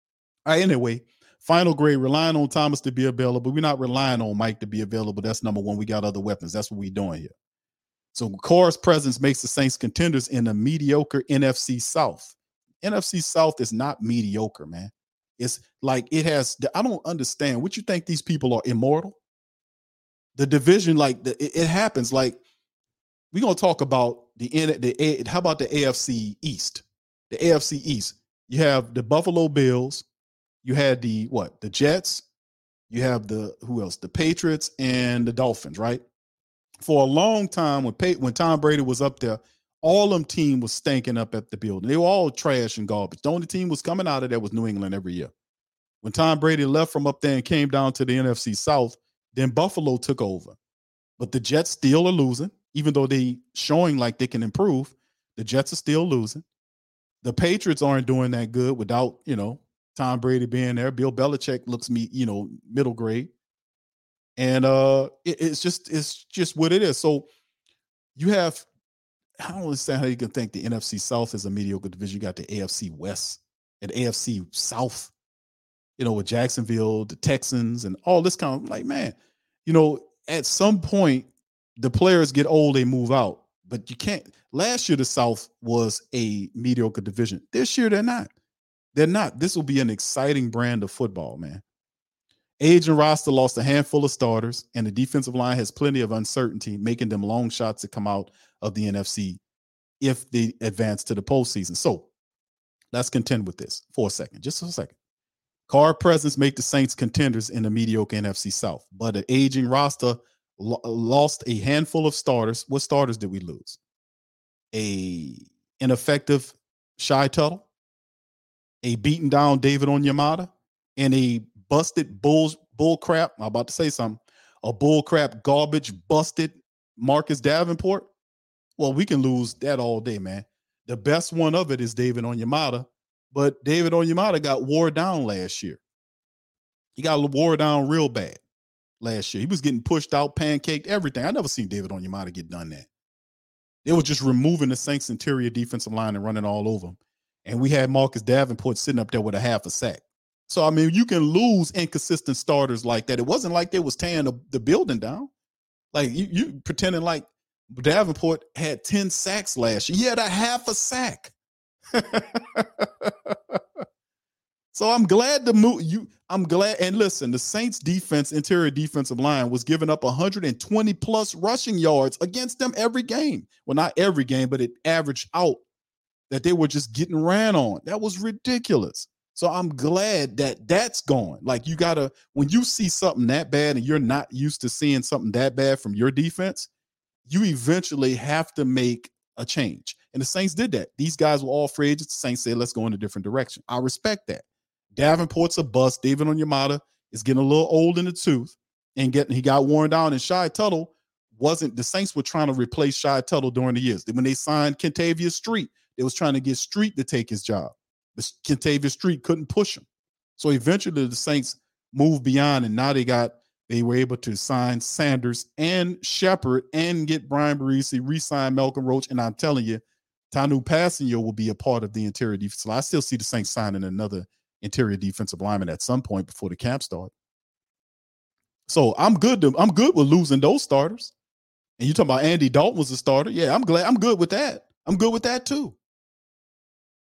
Right, anyway, final grade, relying on Thomas to be available. We're not relying on Mike to be available. That's number one. We got other weapons. That's what we're doing here. So Carr's presence makes the Saints contenders in a mediocre NFC South. NFC South is not mediocre, man. It's like it has. I don't understand. What you think these people are immortal? The division, like the, it, it happens. Like we're gonna talk about the the how about the AFC East? The AFC East. You have the Buffalo Bills. You had the what? The Jets. You have the who else? The Patriots and the Dolphins, right? For a long time, when Pey- when Tom Brady was up there, all them team was stinking up at the building. They were all trash and garbage. The only team was coming out of there was New England every year. When Tom Brady left from up there and came down to the NFC South, then Buffalo took over. But the Jets still are losing, even though they showing like they can improve. The Jets are still losing. The Patriots aren't doing that good without, you know, Tom Brady being there. Bill Belichick looks me, you know, middle grade. And uh it- it's just it's just what it is. So you have I don't understand how you can think the NFC South is a mediocre division. You got the AFC West and AFC South, you know, with Jacksonville, the Texans, and all this kind of like, man, you know, at some point, the players get old, they move out. But you can't. Last year, the South was a mediocre division. This year, they're not. They're not. This will be an exciting brand of football, man. Age and roster lost a handful of starters, and the defensive line has plenty of uncertainty, making them long shots to come out of the NFC if they advance to the postseason. So let's contend with this for a second, just for a second. Card presence make the Saints contenders in the mediocre NFC South, but an aging roster lo- lost a handful of starters. What starters did we lose? A ineffective Shy Tuttle, a beaten down David Onyemata, and a busted bulls bull crap. I'm about to say something. A bull crap garbage busted Marcus Davenport. Well, we can lose that all day, man. The best one of it is David Onyemata, but David Onyemata got wore down last year. He got wore down real bad last year. He was getting pushed out, pancaked, everything. I never seen David Onyemata get done that. They were just removing the Saints interior defensive line and running all over him. And we had Marcus Davenport sitting up there with a half a sack. So I mean, you can lose inconsistent starters like that. It wasn't like they was tearing the, the building down. Like you, you pretending like Davenport had 10 sacks last year. He had a half a sack. so I'm glad to move you. I'm glad. And listen, the Saints defense, interior defensive line was giving up 120 plus rushing yards against them every game. Well, not every game, but it averaged out that they were just getting ran on. That was ridiculous. So I'm glad that that's gone. Like you gotta, when you see something that bad and you're not used to seeing something that bad from your defense, you eventually have to make a change. And the Saints did that. These guys were all free agents. The Saints said, let's go in a different direction. I respect that. Davenport's a bust. David Onyemata is getting a little old in the tooth and getting he got worn down. And Shy Tuttle wasn't the Saints were trying to replace Shy Tuttle during the years. When they signed Kentavius Street, they was trying to get Street to take his job. But Kentavius Street couldn't push him. So eventually the Saints moved beyond, and now they got they were able to sign Saunders and Shepherd and get Bryan Bresee, re-sign Malcolm Roach. And I'm telling you, Tanoh Kpassagnon will be a part of the interior defense. So I still see the Saints signing another interior defensive lineman at some point before the camp start. So I'm good to I'm good with losing those starters. And you talking about Andy Dalton was a starter? Yeah, I'm glad I'm good with that. I'm good with that too.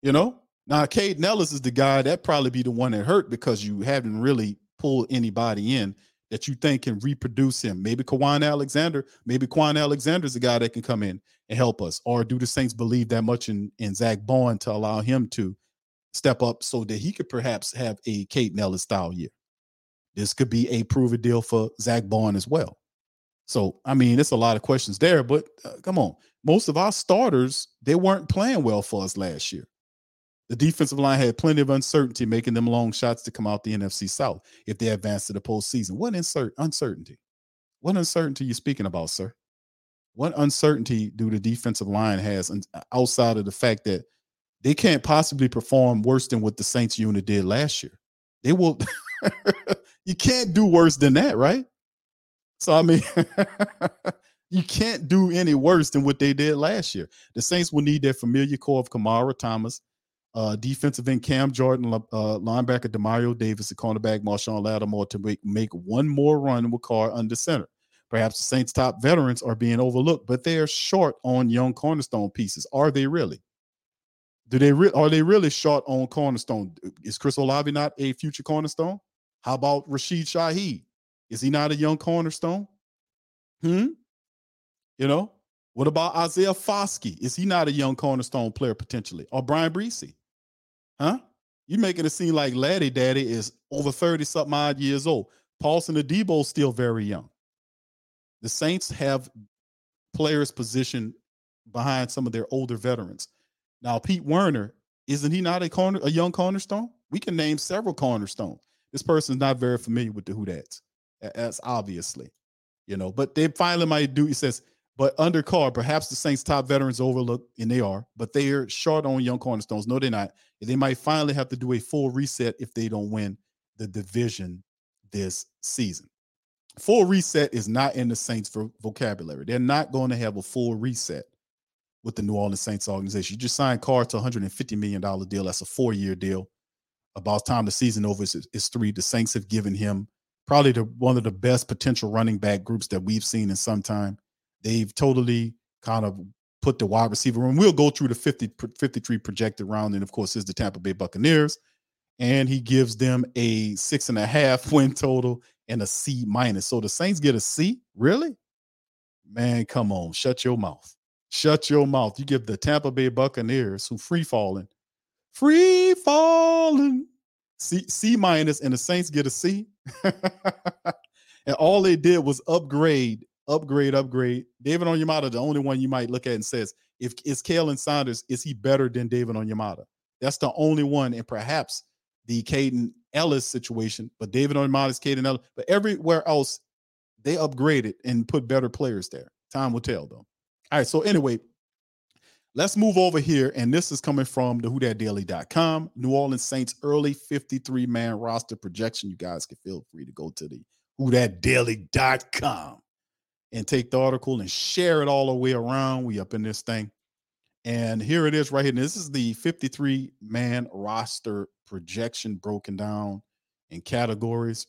You know, now Kaden Elliss is the guy that probably be the one that hurt because you haven't really pulled anybody in that you think can reproduce him. Maybe Kwon Alexander, maybe Kwon Alexander is the guy that can come in and help us. Or do the Saints believe that much in, in Zack Baun to allow him to step up so that he could perhaps have a Kaden Elliss style year? This could be a proven deal for Zack Baun as well. So, I mean, it's a lot of questions there, but uh, come on. Most of our starters, they weren't playing well for us last year. The defensive line had plenty of uncertainty, making them long shots to come out the NFC South if they advance to the postseason. What insert uncertainty? What uncertainty you speaking about, sir? What uncertainty do the defensive line has outside of the fact that they can't possibly perform worse than what the Saints unit did last year? They will. you can't do worse than that, right? So I mean, you can't do any worse than what they did last year. The Saints will need their familiar core of Kamara Thomas, uh, defensive end Cam Jordan, uh, linebacker Demario Davis, the cornerback Marshon Lattimore to make, make one more run with Carr under center. Perhaps the Saints' top veterans are being overlooked, but they are short on young cornerstone pieces. Are they really? Do they re- are they really short on cornerstone? Is Chris Olave not a future cornerstone? How about Rashid Shaheed? Is he not a young cornerstone? Hmm. You know, what about Isaiah Foskey? Is he not a young cornerstone player potentially? Or Bryan Bresee? Huh? You making it seem like Laddie Daddy is over 30 something odd years old. Paulson Adebo still very young. The Saints have players positioned behind some of their older veterans. Now, Pete Werner, isn't he not a corner, a young cornerstone? We can name several cornerstones. This person's not very familiar with the Who That's. That's obviously, you know, but they finally might do. He says but under Carr, perhaps the Saints' top veterans overlooked, and they are, but they are short on young cornerstones. No, they're not. They might finally have to do a full reset if they don't win the division this season. Full reset is not in the Saints' vocabulary. They're not going to have a full reset. with the New Orleans Saints organization. You just signed Carr to a $150 million deal. That's a four year deal. About time the season over is, is three. The Saints have given him probably the one of the best potential running back groups that we've seen in some time. They've totally kind of put the wide receiver room. We'll go through the 50, 53 projected round, and of course, is the Tampa Bay Buccaneers. And he gives them a six and a half win total and a C minus. So the Saints get a C? Really? Man, come on. Shut your mouth. Shut your mouth. You give the Tampa Bay Buccaneers, who free falling, free falling, C, C minus, and the Saints get a C. and all they did was upgrade, upgrade, upgrade. David Onyemata, the only one you might look at and says, if it's Khalen Saunders, is he better than David Onyemata? That's the only one, and perhaps the Kaden Elliss situation, but David Onyemata is Kaden Elliss. But everywhere else, they upgraded and put better players there. Time will tell, though. All right. So anyway, let's move over here. And this is coming from the WhoDatDaily.com. New Orleans Saints early 53 man roster projection. You guys can feel free to go to the WhoDatDaily.com and take the article and share it all the way around. We up in this thing. And here it is right here. This is the 53 man roster projection broken down in categories.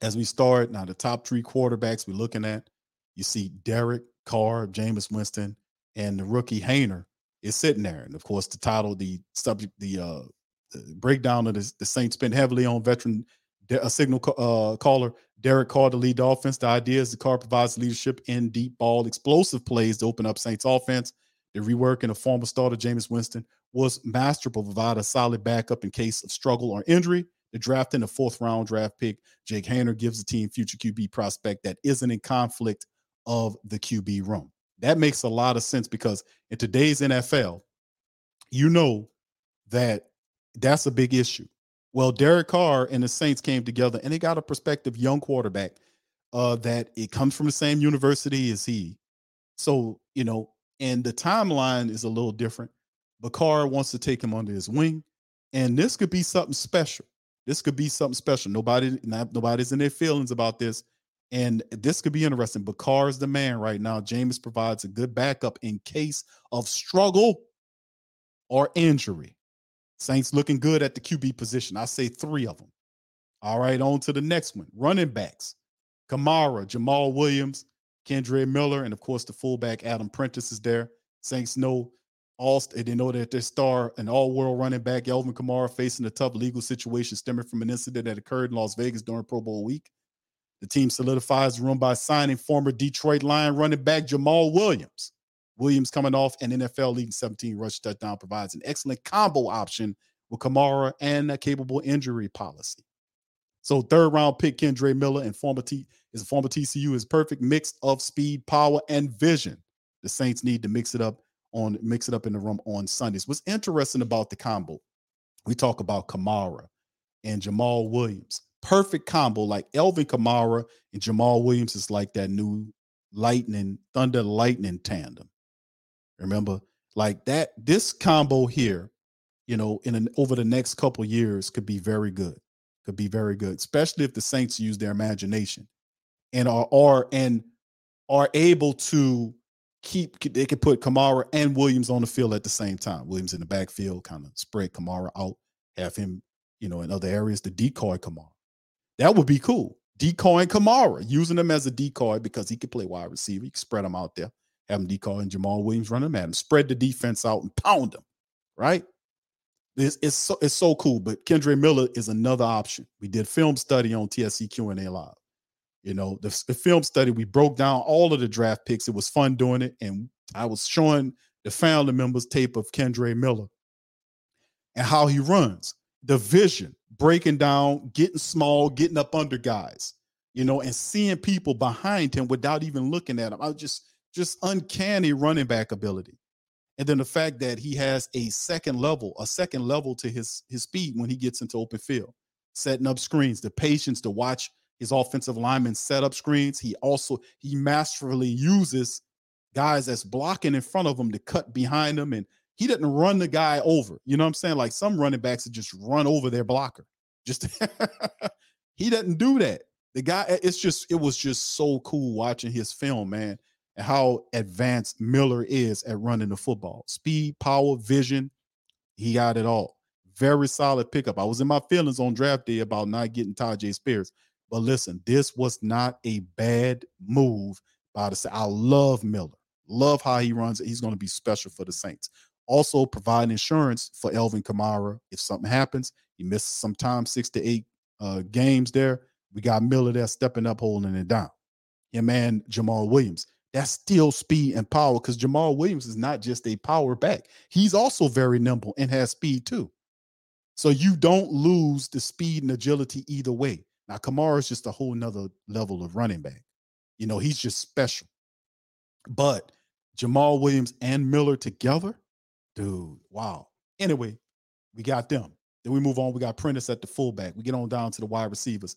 As we start now, the top three quarterbacks we're looking at, you see Derek Carr, Jameis Winston, and the rookie Haener is sitting there. And of course, the title, the subject, the, uh, the breakdown of this, the Saints spent heavily on veteran a signal uh, caller, Derek Carr to lead the offense. The idea is the Carr provides leadership in deep ball, explosive plays to open up Saints offense. The reworking of former starter, Jameis Winston, was masterful, provide a solid backup in case of struggle or injury. The draft in the fourth round draft pick, Jake Haener gives the team future QB prospect that isn't in conflict of the QB room. That makes a lot of sense because in today's NFL, you know that that's a big issue. Well, Derek Carr and the Saints came together and they got a prospective young quarterback uh, that it comes from the same university as he. So, you know, and the timeline is a little different. But Carr wants to take him under his wing. And this could be something special. This could be something special. Nobody, not, nobody's in their feelings about this. And this could be interesting. But Carr is the man right now. Jameis provides a good backup in case of struggle or injury. Saints looking good at the QB position. I say three of them. All right, on to the next one. Running backs. Kamara, Jamaal Williams, Kendre Miller, and of course the fullback Adam Prentice is there. Saints know all they know that their star, an all-world running back, Alvin Kamara, facing a tough legal situation stemming from an incident that occurred in Las Vegas during Pro Bowl week. The team solidifies the room by signing former Detroit Lion running back Jamaal Williams. Williams coming off an NFL leading 17 rush touchdown provides an excellent combo option with Kamara and a capable injury policy. So third round pick Kendre Miller and former T is a former TCU is perfect mix of speed, power, and vision. The Saints need to mix it up on mix it up in the room on Sundays. What's interesting about the combo? We talk about Kamara and Jamaal Williams perfect combo. Like Alvin Kamara and Jamaal Williams is like that new lightning, thunder lightning tandem. Remember, like that, this combo here, you know, in an over the next couple years could be very good. Could be very good, especially if the Saints use their imagination and are are and are able to keep they could put Kamara and Williams on the field at the same time. Williams in the backfield, kind of spread Kamara out, have him, you know, in other areas to decoy Kamara. That would be cool. Decoying Kamara, using him as a decoy because he could play wide receiver. You can spread him out there, have him and Jamaal Williams running at him, spread the defense out and pound him, right? It's, it's, so, it's so cool. But Kendre Miller is another option. We did film study on TSC Q&A Live. You know, the, the film study, we broke down all of the draft picks. It was fun doing it. And I was showing the family members tape of Kendre Miller and how he runs, the vision, breaking down, getting small, getting up under guys, you know, and seeing people behind him without even looking at him. I was just just uncanny running back ability. And then the fact that he has a second level, a second level to his his speed when he gets into open field, setting up screens, the patience to watch his offensive linemen set up screens. He also he masterfully uses guys that's blocking in front of him to cut behind him and he doesn't run the guy over. You know what I'm saying? Like some running backs that just run over their blocker. Just he doesn't do that. The guy, it's just, it was just so cool watching his film, man. And how advanced Miller is at running the football. Speed, power, vision, he got it all. Very solid pickup. I was in my feelings on draft day about not getting Tyjae Spears. But listen, this was not a bad move by the Saints. I love Miller. Love how he runs. He's going to be special for the Saints. Also, provide insurance for Alvin Kamara if something happens. He misses some time, six to eight uh, games there. We got Miller there stepping up, holding it down. Your man Jamaal Williams. That's still speed and power because Jamaal Williams is not just a power back. He's also very nimble and has speed too. So you don't lose the speed and agility either way. Now, Kamara is just a whole nother level of running back. You know, he's just special. But Jamaal Williams and Miller together, dude, wow. Anyway, we got them. Then we move on. We got Prentice at the fullback. We get on down to the wide receivers.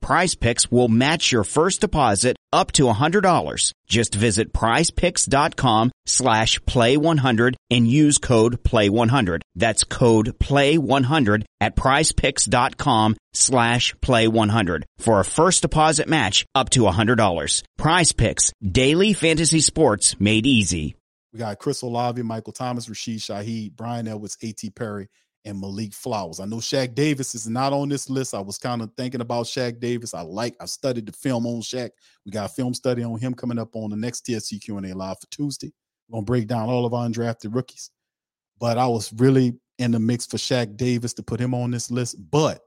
Prize Picks will match your first deposit up to $100. Just visit prizepicks.com slash play100 and use code play100. That's code play100 at prizepicks.com slash play100 for a first deposit match up to $100. Prize Picks, daily fantasy sports made easy. We got Chris Olave, Michael Thomas, Rashid Shaheed, Bryan Edwards, A.T. Perry, and Malik Flowers. I know Shaq Davis is not on this list. I was kind of thinking about Shaq Davis. I like, I studied the film on Shaq. We got a film study on him coming up on the next TSC Q&A live for Tuesday. We're going to break down all of our undrafted rookies. But I was really in the mix for Shaq Davis to put him on this list. But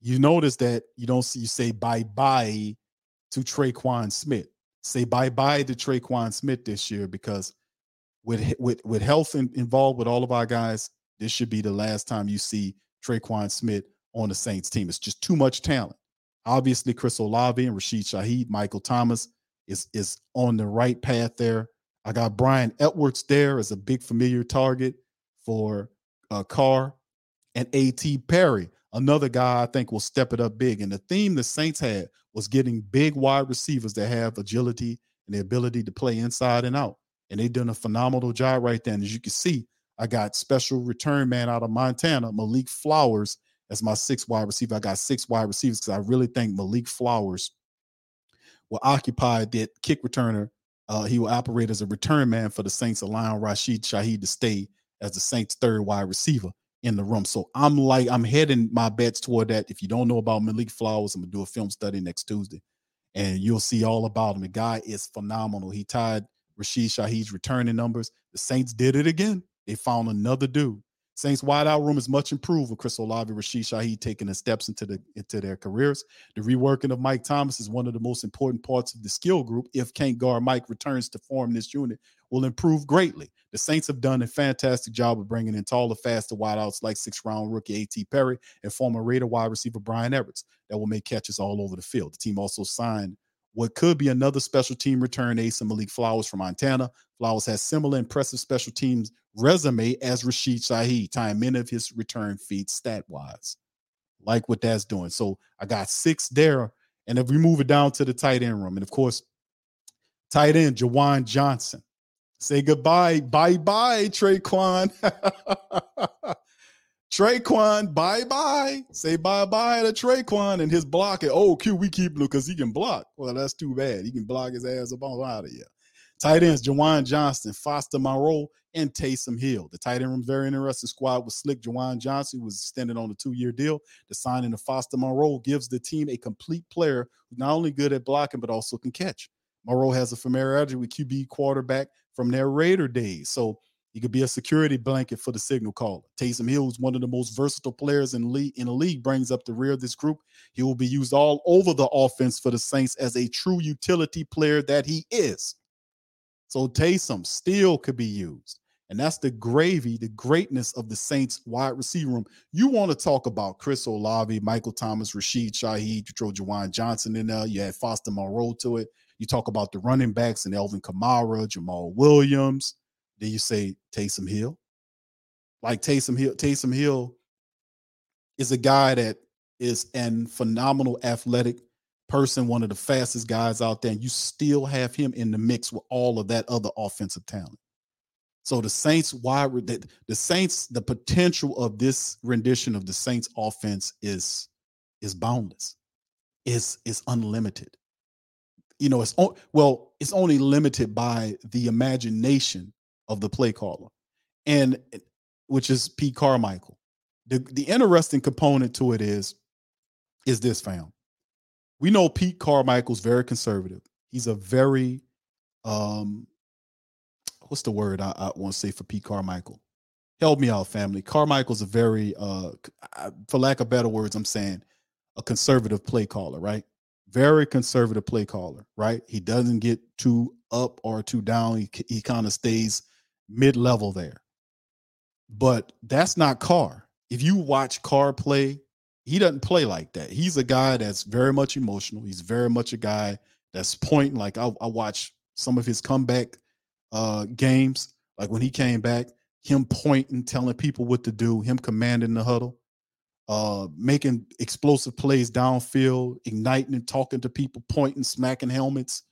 you notice that you don't see you say bye-bye to Tre'Quan Smith. Say bye-bye to Tre'Quan Smith this year because with with with health in, involved with all of our guys, this should be the last time you see Tre'Quan Smith on the Saints team. It's just too much talent. Obviously, Chris Olave and Rashid Shaheed, Michael Thomas is is on the right path there. I got Bryan Edwards there as a big familiar target for uh, Carr and A.T. Perry, another guy I think will step it up big. And the theme the Saints had was getting big wide receivers that have agility and the ability to play inside and out. And they've done a phenomenal job right there. And as you can see, I got special return man out of Montana, Malik Flowers, as my six wide receiver. I got six wide receivers because I really think Malik Flowers will occupy that kick returner. Uh, he will operate as a return man for the Saints, allowing Rashid Shaheed to stay as the Saints' third wide receiver in the room. So I'm like, I'm heading my bets toward that. If you don't know about Malik Flowers, I'm gonna do a film study next Tuesday, and you'll see all about him. The guy is phenomenal. He tied Rashid Shaheed's returning numbers. The Saints did it again. They found another dude. Saints wideout room is much improved with Chris Olave, Rashid Shaheed taking the steps into the into their careers. The reworking of Mike Thomas is one of the most important parts of the skill group. If Can't Guard Mike returns to form this unit, will improve greatly. The Saints have done a fantastic job of bringing in taller, faster wideouts like six round rookie A.T. Perry and former Raider wide receiver Bryan Edwards that will make catches all over the field. The team also signed what could be another special team return ace and Malik Flowers from Montana. Flowers has similar impressive special teams resume as Rashid Shaheed, tying many of his return feats stat wise. Like what that's doing. So I got six there. And if we move it down to the tight end room, and of course, tight end Juwan Johnson. Say goodbye. Bye bye, Tre'Quan. Tre'Quan, bye bye. Say bye bye to Tre'Quan and his blocking. Oh, Q, we keep him because he can block. Well, that's too bad. He can block his ass up on out of here. Tight ends, Juwan Johnson, Foster Moreau, and Taysom Hill. The tight end room, very interesting squad with Slick Juwan Johnson, who was extended on a two-year deal. The signing of Foster Moreau gives the team a complete player who's not only good at blocking, but also can catch. Moreau has a familiarity with QB quarterback from their Raider days. So he could be a security blanket for the signal caller. Taysom Hill is one of the most versatile players in, league, in the league, brings up the rear of this group. He will be used all over the offense for the Saints as a true utility player that he is. So Taysom still could be used. And that's the gravy, the greatness of the Saints wide receiver room. You want to talk about Chris Olave, Michael Thomas, Rashid Shaheed, you throw Juwan Johnson in there. You had Foster Moreau to it. You talk about the running backs and Alvin Kamara, Jamaal Williams. Then you say Taysom Hill. Like Taysom Hill, Taysom Hill is a guy that is an phenomenal athletic person, one of the fastest guys out there, and you still have him in the mix with all of that other offensive talent. So the Saints why the, the Saints the potential of this rendition of the Saints offense is is boundless. Is is unlimited. You know, it's well, it's only limited by the imagination of the play caller, and which is Pete Carmichael. The the interesting component to it is is this fam. We know Pete Carmichael's very conservative. He's a very um what's the word I, I want to say for Pete Carmichael? Help me out, family. Carmichael's a very, uh, for lack of better words, I'm saying a conservative play caller, right? Very conservative play caller, right? He doesn't get too up or too down. He, he kind of stays mid level there. But that's not Carr. If you watch Carr play, he doesn't play like that. He's a guy that's very much emotional. He's very much a guy that's pointing. Like I, I watch some of his comeback uh, games, like when he came back, him pointing, telling people what to do, him commanding the huddle, uh, making explosive plays downfield, igniting and talking to people, pointing, smacking helmets.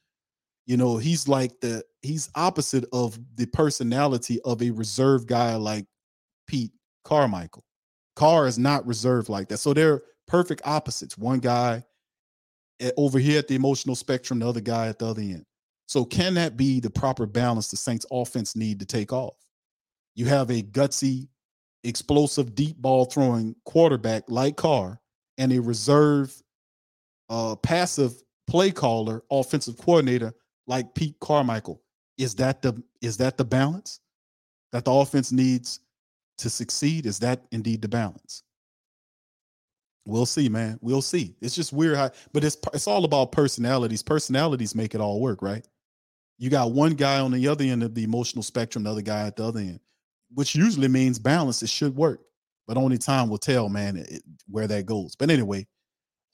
You know, he's like the he's opposite of the personality of a reserve guy like Pete Carmichael. Carr is not reserved like that. So they're perfect opposites. One guy eh, over here at the emotional spectrum, the other guy at the other end. So can that be the proper balance the Saints offense need to take off? You have a gutsy, explosive, deep ball throwing quarterback like Carr and a reserve uh, passive play caller, offensive coordinator like Pete Carmichael. Is that the is that the balance that the offense needs to succeed? Is that indeed the balance? We'll see, man. We'll see. It's just weird how, but it's it's all about personalities. Personalities make it all work, right? you got one guy on the other end of the emotional spectrum, the other guy at the other end, which usually means balance. It should work, but only time will tell, man, it, where that goes. But anyway,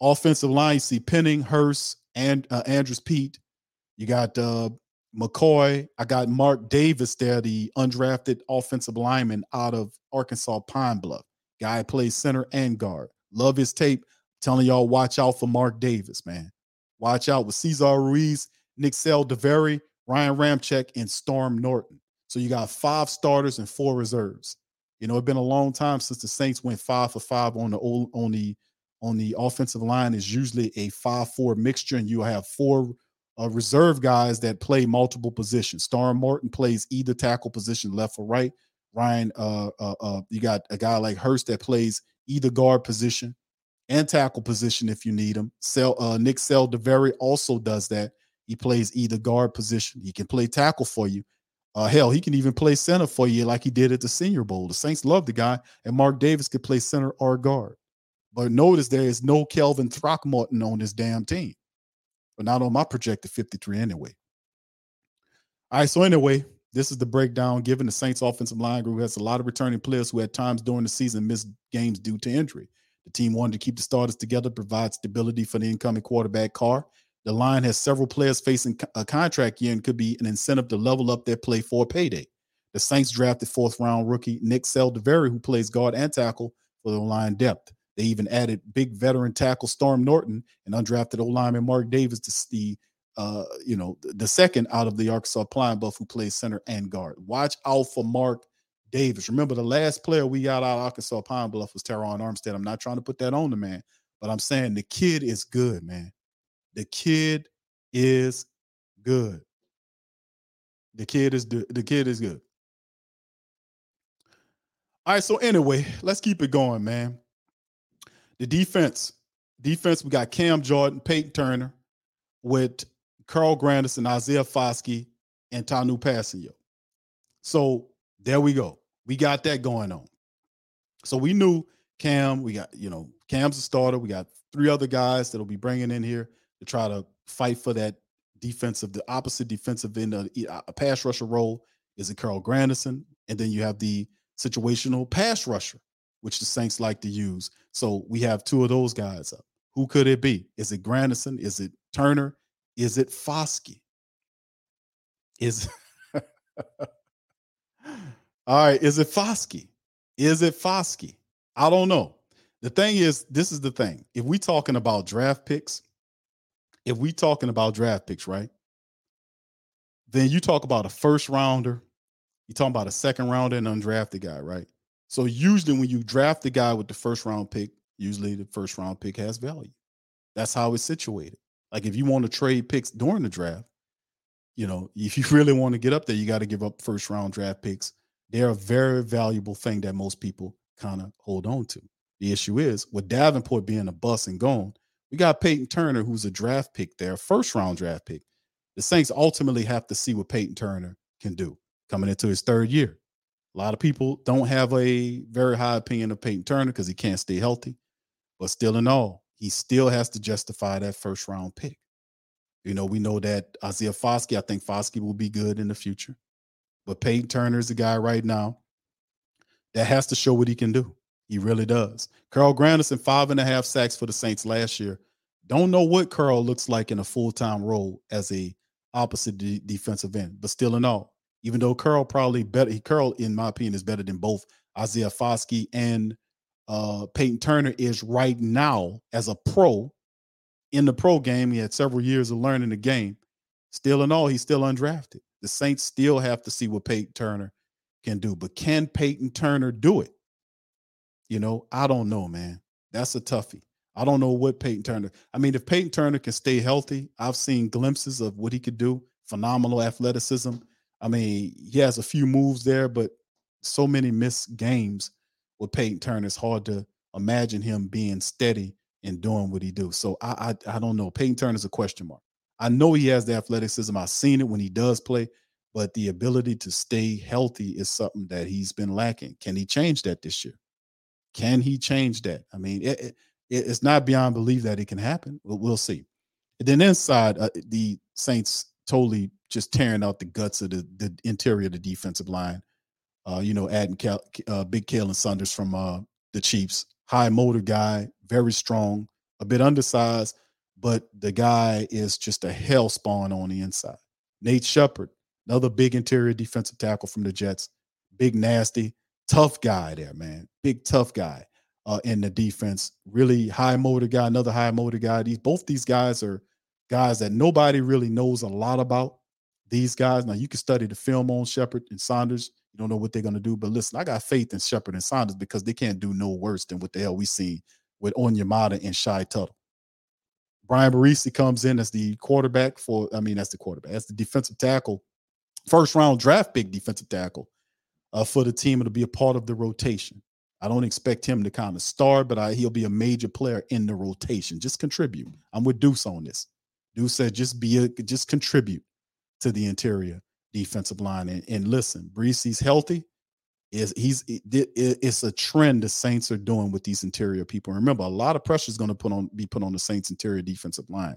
offensive line, you see Penning, Hurst, and uh, Andrus Peat. You got uh, McCoy. I got Mark Davis there, the undrafted offensive lineman out of Arkansas Pine Bluff. Guy plays center and guard. Love his tape. telling y'all, watch out for Mark Davis, man. Watch out with Cesar Ruiz, Nick Saldiveri, Ryan Ramczyk, and Storm Norton. So you got five starters and four reserves. You know, it's been a long time since the Saints went five for five on the on the on the offensive line. Is usually a five-four mixture, and you have four uh, reserve guys that play multiple positions. Star Martin plays either tackle position, left or right. Ryan, uh, uh, uh, you got a guy like Hurst that plays either guard position and tackle position if you need him. Sel, uh, Nick Saldiveri also does that. He plays either guard position. He can play tackle for you. Uh, hell, he can even play center for you like he did at the Senior Bowl. The Saints love the guy, and Mark Davis could play center or guard. But notice there is no Calvin Throckmorton on this damn team, but not on my projected 53 anyway. All right, so anyway, this is the breakdown. Given the Saints offensive line group has a lot of returning players who at times during the season missed games due to injury. The team wanted to keep the starters together, provide stability for the incoming quarterback Carr. the line has several players facing a contract year and could be an incentive to level up their play for a payday. The Saints drafted fourth round rookie Nick Saldiveri, who plays guard and tackle for the line depth. They even added big veteran tackle Storm Norton and undrafted O lineman Mark Davis to the uh, you know, the second out of the Arkansas Pine Bluff who plays center and guard. Watch out for Mark Davis. Remember, the last player we got out of Arkansas Pine Bluff was Terron Armstead. I'm not trying to put that on the man, but I'm saying the kid is good, man. The kid is good. The kid is the, the kid is good. All right, so anyway, let's keep it going, man. The defense, defense, we got Cam Jordan, Peyton Turner, with Carl Granderson, Isaiah Foskey, and Tanoh Kpassagnon. So there we go. We got that going on. So we knew Cam, we got, you know, Cam's a starter. We got three other guys that'll be bringing in here to try to fight for that defensive, the opposite defensive end of a uh, pass rusher role is it Carl Granderson. And then you have the situational pass rusher, which the Saints like to use. So we have two of those guys up. Who could it be? Is it Granderson? Is it Turner? Is it Foskey? Is all right, is it Foskey? Is it Foskey? I don't know. The thing is, this is the thing. If we talking about draft picks, if we talking about draft picks, right? Then you talk about a first rounder, you talking about a second rounder and undrafted guy, right? So usually when you draft the guy with the first round pick, usually the first round pick has value. That's how it's situated. Like if you want to trade picks during the draft, you know, if you really want to get up there, you got to give up first round draft picks. They're a very valuable thing that most people kind of hold on to. The issue is with Davenport being a bust and gone, we got Peyton Turner, who's a draft pick there, first round draft pick. The Saints ultimately have to see what Peyton Turner can do coming into his third year. A lot of people don't have a very high opinion of Peyton Turner because he can't stay healthy. But still in all, he still has to justify that first round pick. You know, we know that Isaiah Foskey, I think Foskey will be good in the future. But Peyton Turner is the guy right now that has to show what he can do. He really does. Carl Granderson, five and a half sacks for the Saints last year. Don't know what Carl looks like in a full time role as a opposite de- defensive end, but still in all, even though Carl probably better, he Carl in my opinion is better than both Isaiah Foskey and uh, Peyton Turner is right now as a pro in the pro game. He had several years of learning the game. Still in all, he's still undrafted. The Saints still have to see what Peyton Turner can do. But can Peyton Turner do it? You know, I don't know, man. That's a toughie. I don't know what Peyton Turner. I mean, if Peyton Turner can stay healthy, I've seen glimpses of what he could do. Phenomenal athleticism. I mean, he has a few moves there, but so many missed games with Peyton Turner. It's hard to imagine him being steady and doing what he do. So I, I I don't know. Peyton Turner's a question mark. I know he has the athleticism. I've seen it when he does play, but the ability to stay healthy is something that he's been lacking. Can he change that this year? Can he change that? I mean, it, it, it's not beyond belief that it can happen. But we'll see. And then inside, uh, the Saints totally just tearing out the guts of the, the interior of the defensive line. Uh, you know, adding Cal, uh, Big Khalen Saunders from uh, the Chiefs, high motor guy, very strong, a bit undersized, but the guy is just a hell spawn on the inside. Nate Shepherd, another big interior defensive tackle from the Jets, big nasty, tough guy there, man. Big tough guy uh, in the defense. Really high motor guy, another high motor guy. These both these guys are guys that nobody really knows a lot about. These guys. Now you can study the film on Shepherd and Saunders. You don't know what they're gonna do, but listen, I got faith in Shepherd and Saunders because they can't do no worse than what the hell we see with Onyemata and Shy Tuttle. Bryan Bresee comes in as the quarterback for, I mean, as the quarterback, as the defensive tackle, first round draft pick defensive tackle uh, for the team. It'll be a part of the rotation. I don't expect him to kind of start, but I, he'll be a major player in the rotation. Just contribute. I'm with Deuce on this. Deuce said just be a, just contribute to the interior defensive line. And, and listen, Bresee's healthy. Is he's it, it, it's a trend the Saints are doing with these interior people. Remember, a lot of pressure is going to put on be put on the Saints interior defensive line.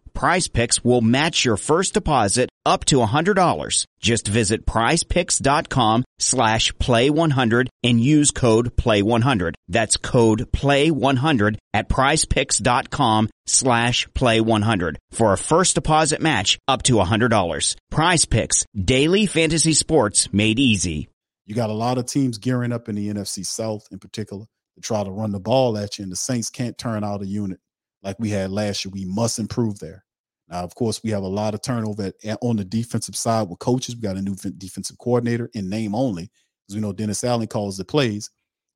Prize Picks will match your first deposit up to $100. Just visit prizepicks.com slash play100 and use code play100. That's code play100 at prizepicks.com slash play100 for a first deposit match up to $100. Prize Picks, daily fantasy sports made easy. You got a lot of teams gearing up in the NFC South in particular to try to run the ball at you, and the Saints can't turn out a unit like we had last year. We must improve there. Now, of course, we have a lot of turnover at, on the defensive side with coaches. We got a new defensive coordinator in name only, because we know Dennis Allen calls the plays.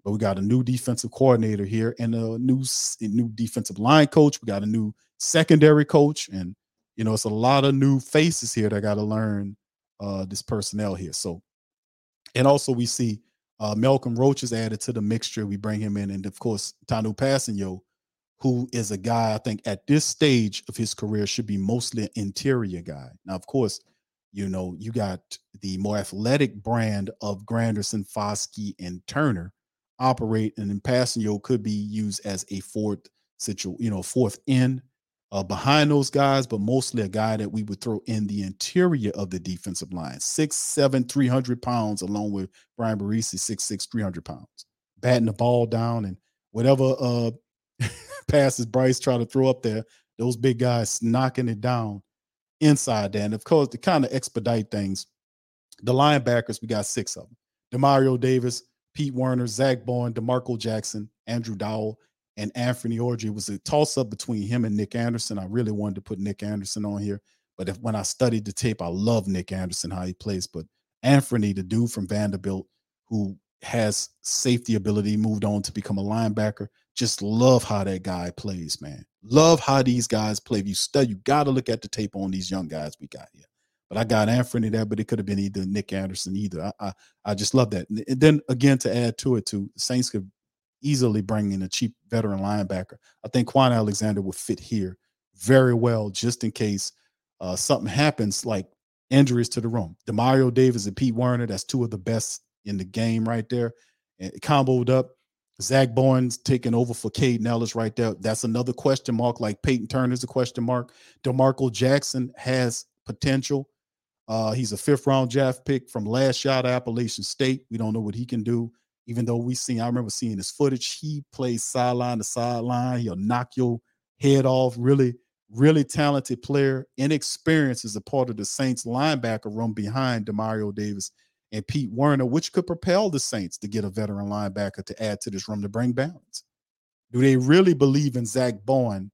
But we got a new defensive coordinator here and a new a new defensive line coach. We got a new secondary coach, and you know it's a lot of new faces here that got to learn uh, this personnel here. So, and also we see uh, Malcolm Roach is added to the mixture. We bring him in, and of course Tanoh Kpassagnon who is a guy I think at this stage of his career should be mostly an interior guy. Now, of course, you know, you got the more athletic brand of Granderson, Foskey, and Turner operate, and then Kpassagnon could be used as a fourth situ, you know, fourth end uh, behind those guys, but mostly a guy that we would throw in the interior of the defensive line. Six, seven, 300 pounds, along with Bryan Bresee, six, six, 300 pounds, batting the ball down and whatever uh passes Bryce try to throw up there, those big guys knocking it down inside there. And of course, to kind of expedite things, the linebackers, we got six of them. Demario Davis, Pete Werner, Zack Baun, D'Marco Jackson, Andrew Dowell, and Anfernee Orji. It was a toss-up between him and Nick Anderson. I really wanted to put Nick Anderson on here. But if, when I studied the tape, I love Nick Anderson, how he plays. But Anthony, the dude from Vanderbilt, who has safety ability, moved on to become a linebacker just love how that guy plays, man. Love how these guys play. If you study, you got to look at the tape on these young guys we got here. But I got Anthony there, but it could have been either Nick Anderson either. I, I, I just love that. And then again, to add to it, too, Saints could easily bring in a cheap veteran linebacker. I think Kwon Alexander would fit here very well, just in case uh, something happens, like injuries to the room. Demario Davis and Pete Werner, that's two of the best in the game right there. And comboed up, Zack Baun's taking over for Kaden Elliss right there. That's another question mark, like Peyton Turner's a question mark. D'Marco Jackson has potential. Uh, he's a fifth round draft pick from last shot Appalachian State. We don't know what he can do, even though we seen, I remember seeing his footage. He plays sideline to sideline. He'll knock your head off. Really, really talented player. Inexperience is a part of the Saints linebacker room behind Demario Davis and Pete Werner, which could propel the Saints to get a veteran linebacker to add to this room to bring balance. Do they really believe in Zack Baun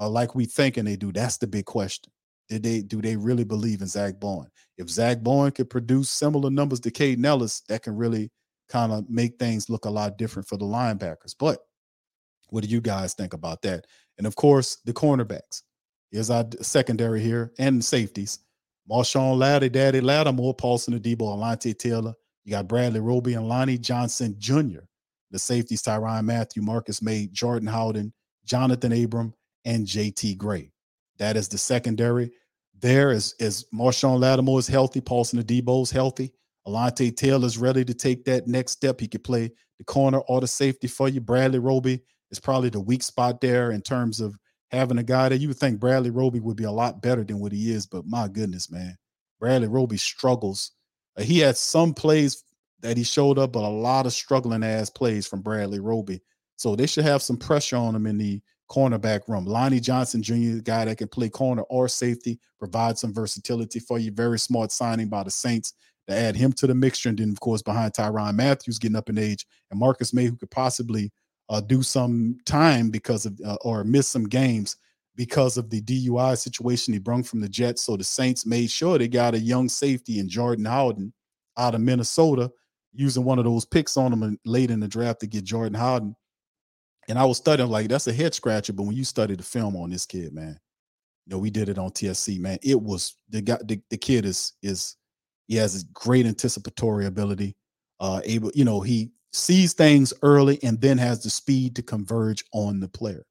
uh, like we thinking they do? That's the big question. Did they do they really believe in Zack Baun? If Zack Baun could produce similar numbers to Kaden Elliss, that can really kind of make things look a lot different for the linebackers. But what do you guys think about that? And of course, the cornerbacks. Here's our secondary here and safeties. Marshon Latty, Daddy Lattimore, Paulson Adebo, Alontae Taylor. You got Bradley Roby and Lonnie Johnson Jr. The safeties, Tyrann Mathieu, Marcus Maye, Jordan Howden, Jonathan Abram, and JT Gray. That is the secondary. There is, is Marshon Lattimore is healthy. Paulson Adebo is healthy. Alontae Taylor is ready to take that next step. He could play the corner or the safety for you. Bradley Roby is probably the weak spot there in terms of having a guy that you would think Bradley Roby would be a lot better than what he is, but my goodness, man, Bradley Roby struggles. Uh, he had some plays that he showed up, but a lot of struggling ass plays from Bradley Roby. So they should have some pressure on him in the cornerback room. Lonnie Johnson Jr., guy that can play corner or safety, provide some versatility for you. Very smart signing by the Saints to add him to the mixture. And then, of course, behind Tyrann Mathieu's getting up in age and Marcus Maye, who could possibly uh, do some time because of uh, or miss some games because of the DUI situation he brung from the Jets. So the Saints made sure they got a young safety in Jordan Howden out of Minnesota, using one of those picks on him late in the draft to get Jordan Howden. And I was studying like that's a head scratcher, but when you study the film on this kid, man, you know we did it on TSC, man. It was the guy, the, the kid is is he has a great anticipatory ability. Uh, able, you know, he sees things early and then has the speed to converge on the player.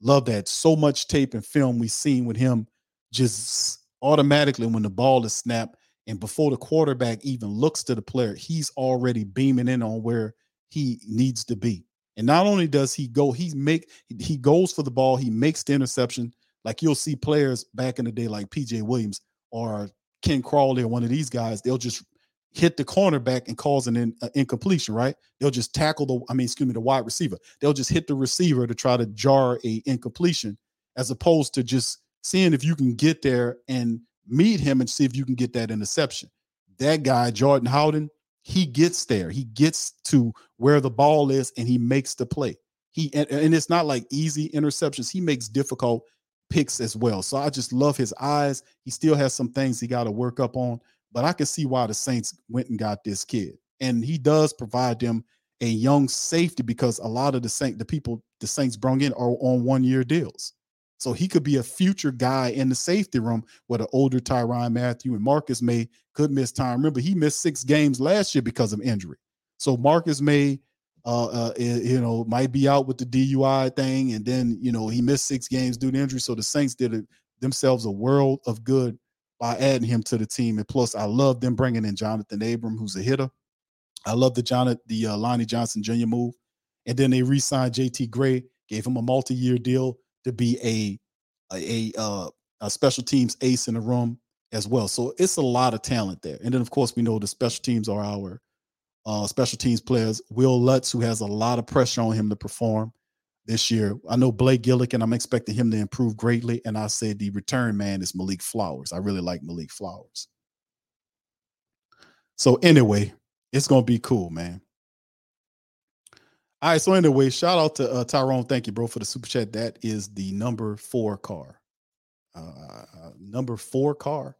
Love that. So much tape and film we've seen with him just automatically when the ball is snapped and before the quarterback even looks to the player, he's already beaming in on where he needs to be. And not only does he go, he make he goes for the ball, he makes the interception Like you'll see players back in the day, like PJ Williams or Ken Crawley or one of these guys, they'll just hit the cornerback and cause an in, uh, incompletion, right? They'll just tackle the, I mean, excuse me, the wide receiver. They'll just hit the receiver to try to jar a incompletion, as opposed to just seeing if you can get there and meet him and see if you can get that interception. That guy, Jordan Howden, he gets there. He gets to where the ball is and he makes the play. He and, and it's not like easy interceptions. He makes difficult picks as well. So I just love his eyes. He still has some things he got to work up on, but I can see why the Saints went and got this kid. And he does provide them a young safety because a lot of the Saint the people the Saints brung in are on one year deals. So he could be a future guy in the safety room with an older Tyrann Mathieu and Marcus Maye could miss time. Remember, he missed six games last year because of injury. So Marcus Maye, uh, uh, you know, might be out with the DUI thing, and then you know he missed six games due to injury. So the Saints did it themselves a world of good by adding him to the team. And plus, I love them bringing in Jonathan Abram, who's a hitter. I love the Jonathan, the uh, Lonnie Johnson Jr. move, and then they re-signed JT Gray, gave him a multi-year deal to be a a, uh, a special teams ace in the room as well. So it's a lot of talent there. And then of course we know the special teams are our uh, special teams players. Wil Lutz, who has a lot of pressure on him to perform this year. I know Blake Gillikin. I'm expecting him to improve greatly. And I said the return man is Malik Flowers. I really like Malik Flowers. So anyway, it's gonna be cool, man. All right. So anyway, shout out to uh, Tyrone. Thank you, bro, for the super chat. That is the number four car. Uh, uh, number four car.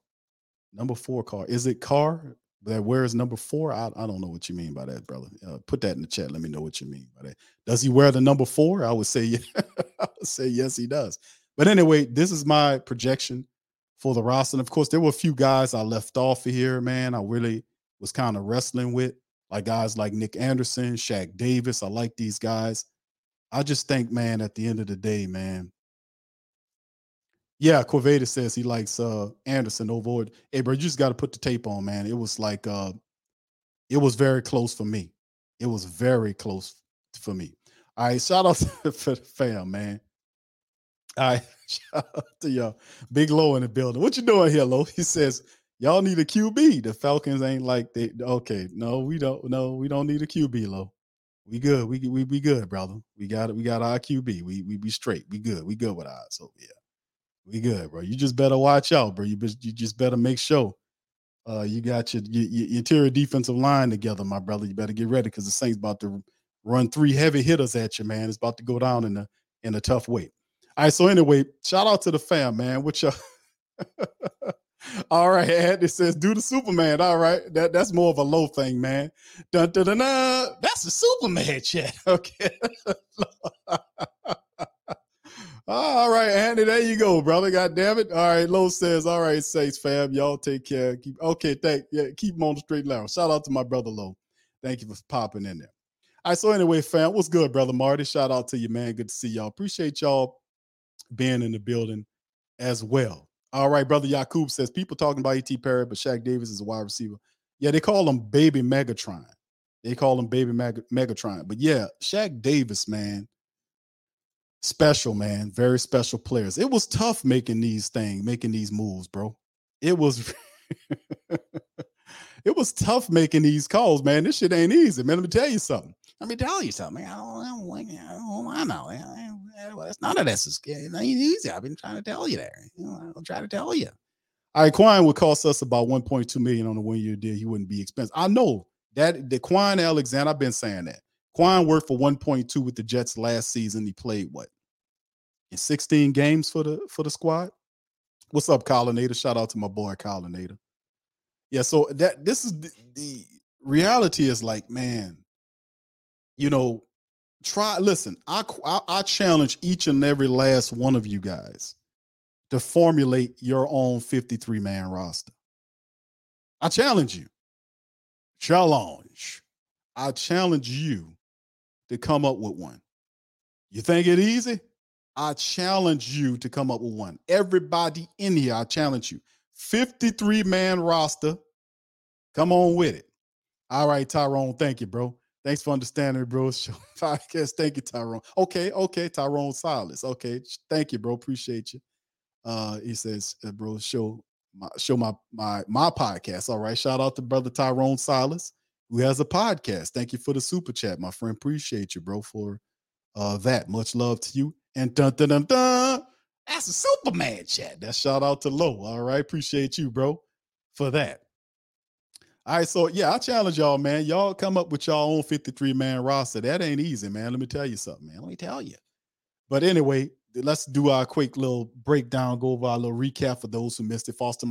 Number four car. Is it car? That is number four? I, I don't know what you mean by that, brother. Uh, put that in the chat. Let me know what you mean by that. Does he wear the number four? I would say yeah. I would say yes, he does. But anyway, this is my projection for the roster. And of course, there were a few guys I left off of here, man. I really was kind of wrestling with like guys like Nick Anderson, Shaq Davis. I like these guys. I just think, man, at the end of the day, man. Yeah, Corvada says he likes uh Anderson over. It. Hey, bro, you just got to put the tape on, man. It was like uh it was very close for me. It was very close for me. All right, shout out to the fam, man. All right, shout out to y'all. Big Low in the building. What you doing here, Low? He says Y'all need a QB. The Falcons ain't like they. Okay, no, we don't. No, we don't need a QB. Low. We good. We we be good, brother. We got it. We got our QB. We we be straight. We good. We good with ours. So yeah, we good, bro. You just better watch out, bro. You you just better make sure uh, you got your, your, your interior defensive line together, my brother. You better get ready because the Saints about to run three heavy hitters at you, man. It's about to go down in a in a tough way. All right. So anyway, shout out to the fam, man. What y'all All right, Ed. It says do the Superman. All right. That that's more of a low thing, man. Dun, dun, dun, dun. That's the Superman chat. Okay. Ah, all right, Andy. There you go, brother. God damn it. All right. Low says, all right, Saints fam. Y'all take care. Keep okay, thank yeah, keep them on the straight line. Shout out to my brother Low. Thank you for popping in there. All right. So anyway, fam, what's good, brother Marty? Shout out to you, man. Good to see y'all. Appreciate y'all being in the building as well. All right, brother Yakub says people talking about A.T. Perry, but Shaq Davis is a wide receiver. Yeah, they call him Baby Megatron. They call him Baby Meg- Megatron. But yeah, Shaq Davis, man, special man, very special players. It was tough making these things, making these moves, bro. It was. it was tough making these calls, man. This shit ain't easy, man. Let me tell you something. Let me tell you something. I don't, I don't, I know. It's none of this is it ain't easy. I've been trying to tell you there. I'll try to tell you. All right, Kwon would cost us about 1.2 million on a one-year deal. He wouldn't be expensive. I know that the Kwon Alexander, I've been saying that. Kwon worked for 1.2 with the Jets last season. He played what? In 16 games for the for the squad. What's up, Collinator? Shout out to my boy Collinator. Yeah, so that this is the, the reality is like, man, you know, try listen I, I, I challenge each and every last one of you guys to formulate your own 53 man roster i challenge you challenge i challenge you to come up with one you think it easy i challenge you to come up with one everybody in here i challenge you 53 man roster come on with it all right tyrone thank you bro Thanks for understanding, bro. Show podcast. Thank you, Tyrone. Okay, okay, Tyrone Silas. Okay, thank you, bro. Appreciate you. Uh, he says, uh, bro, show my show my my my podcast. All right. Shout out to brother Tyrone Silas, who has a podcast. Thank you for the super chat, my friend. Appreciate you, bro, for uh that. Much love to you. And dun dun dun dun. That's a Superman chat. That shout out to Low. All right. Appreciate you, bro, for that. All right, so yeah, I challenge y'all, man. Y'all come up with y'all own 53 man roster. That ain't easy, man. Let me tell you something, man. Let me tell you. But anyway, let's do our quick little breakdown, go over our little recap for those who missed it. Foster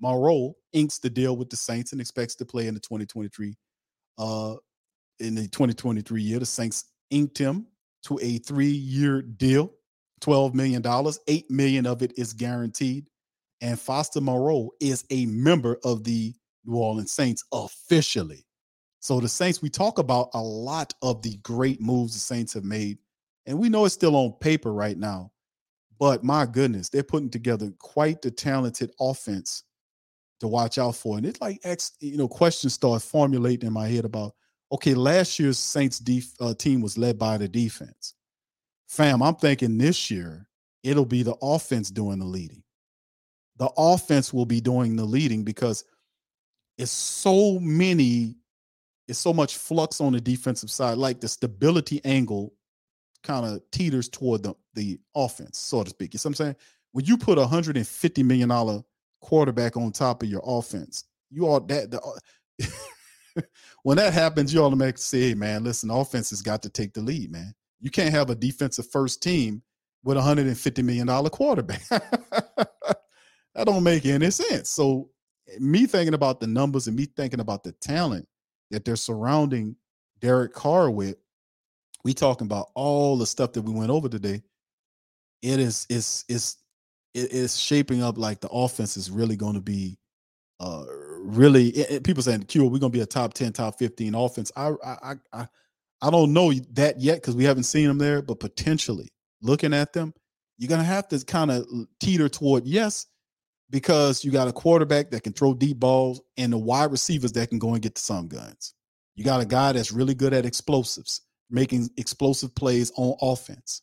Moreau inks the deal with the Saints and expects to play in the 2023 uh in the 2023 year. The Saints inked him to a three-year deal, $12 million. 8 million of it is guaranteed. And Foster Moreau is a member of the New Orleans Saints officially. So the Saints, we talk about a lot of the great moves the Saints have made, and we know it's still on paper right now. But my goodness, they're putting together quite the talented offense to watch out for. And it's like, you know, questions start formulating in my head about, okay, last year's Saints def- uh, team was led by the defense. Fam, I'm thinking this year it'll be the offense doing the leading. The offense will be doing the leading because it's so many, it's so much flux on the defensive side. Like the stability angle kind of teeters toward the, the offense, so to speak. You see what I'm saying? When you put a hundred and fifty million dollar quarterback on top of your offense, you all that the uh, when that happens, you automatically say, hey, man, listen, offense has got to take the lead, man. You can't have a defensive first team with a hundred and fifty million dollar quarterback. that don't make any sense. So me thinking about the numbers and me thinking about the talent that they're surrounding Derek Carr with, we talking about all the stuff that we went over today. It is it's it's it is shaping up like the offense is really going to be uh really it, it, people saying Q we're going to be a top 10 top 15 offense. I I I I don't know that yet cuz we haven't seen them there, but potentially looking at them, you're going to have to kind of teeter toward yes, because you got a quarterback that can throw deep balls and the wide receivers that can go and get the some guns. You got a guy that's really good at explosives, making explosive plays on offense.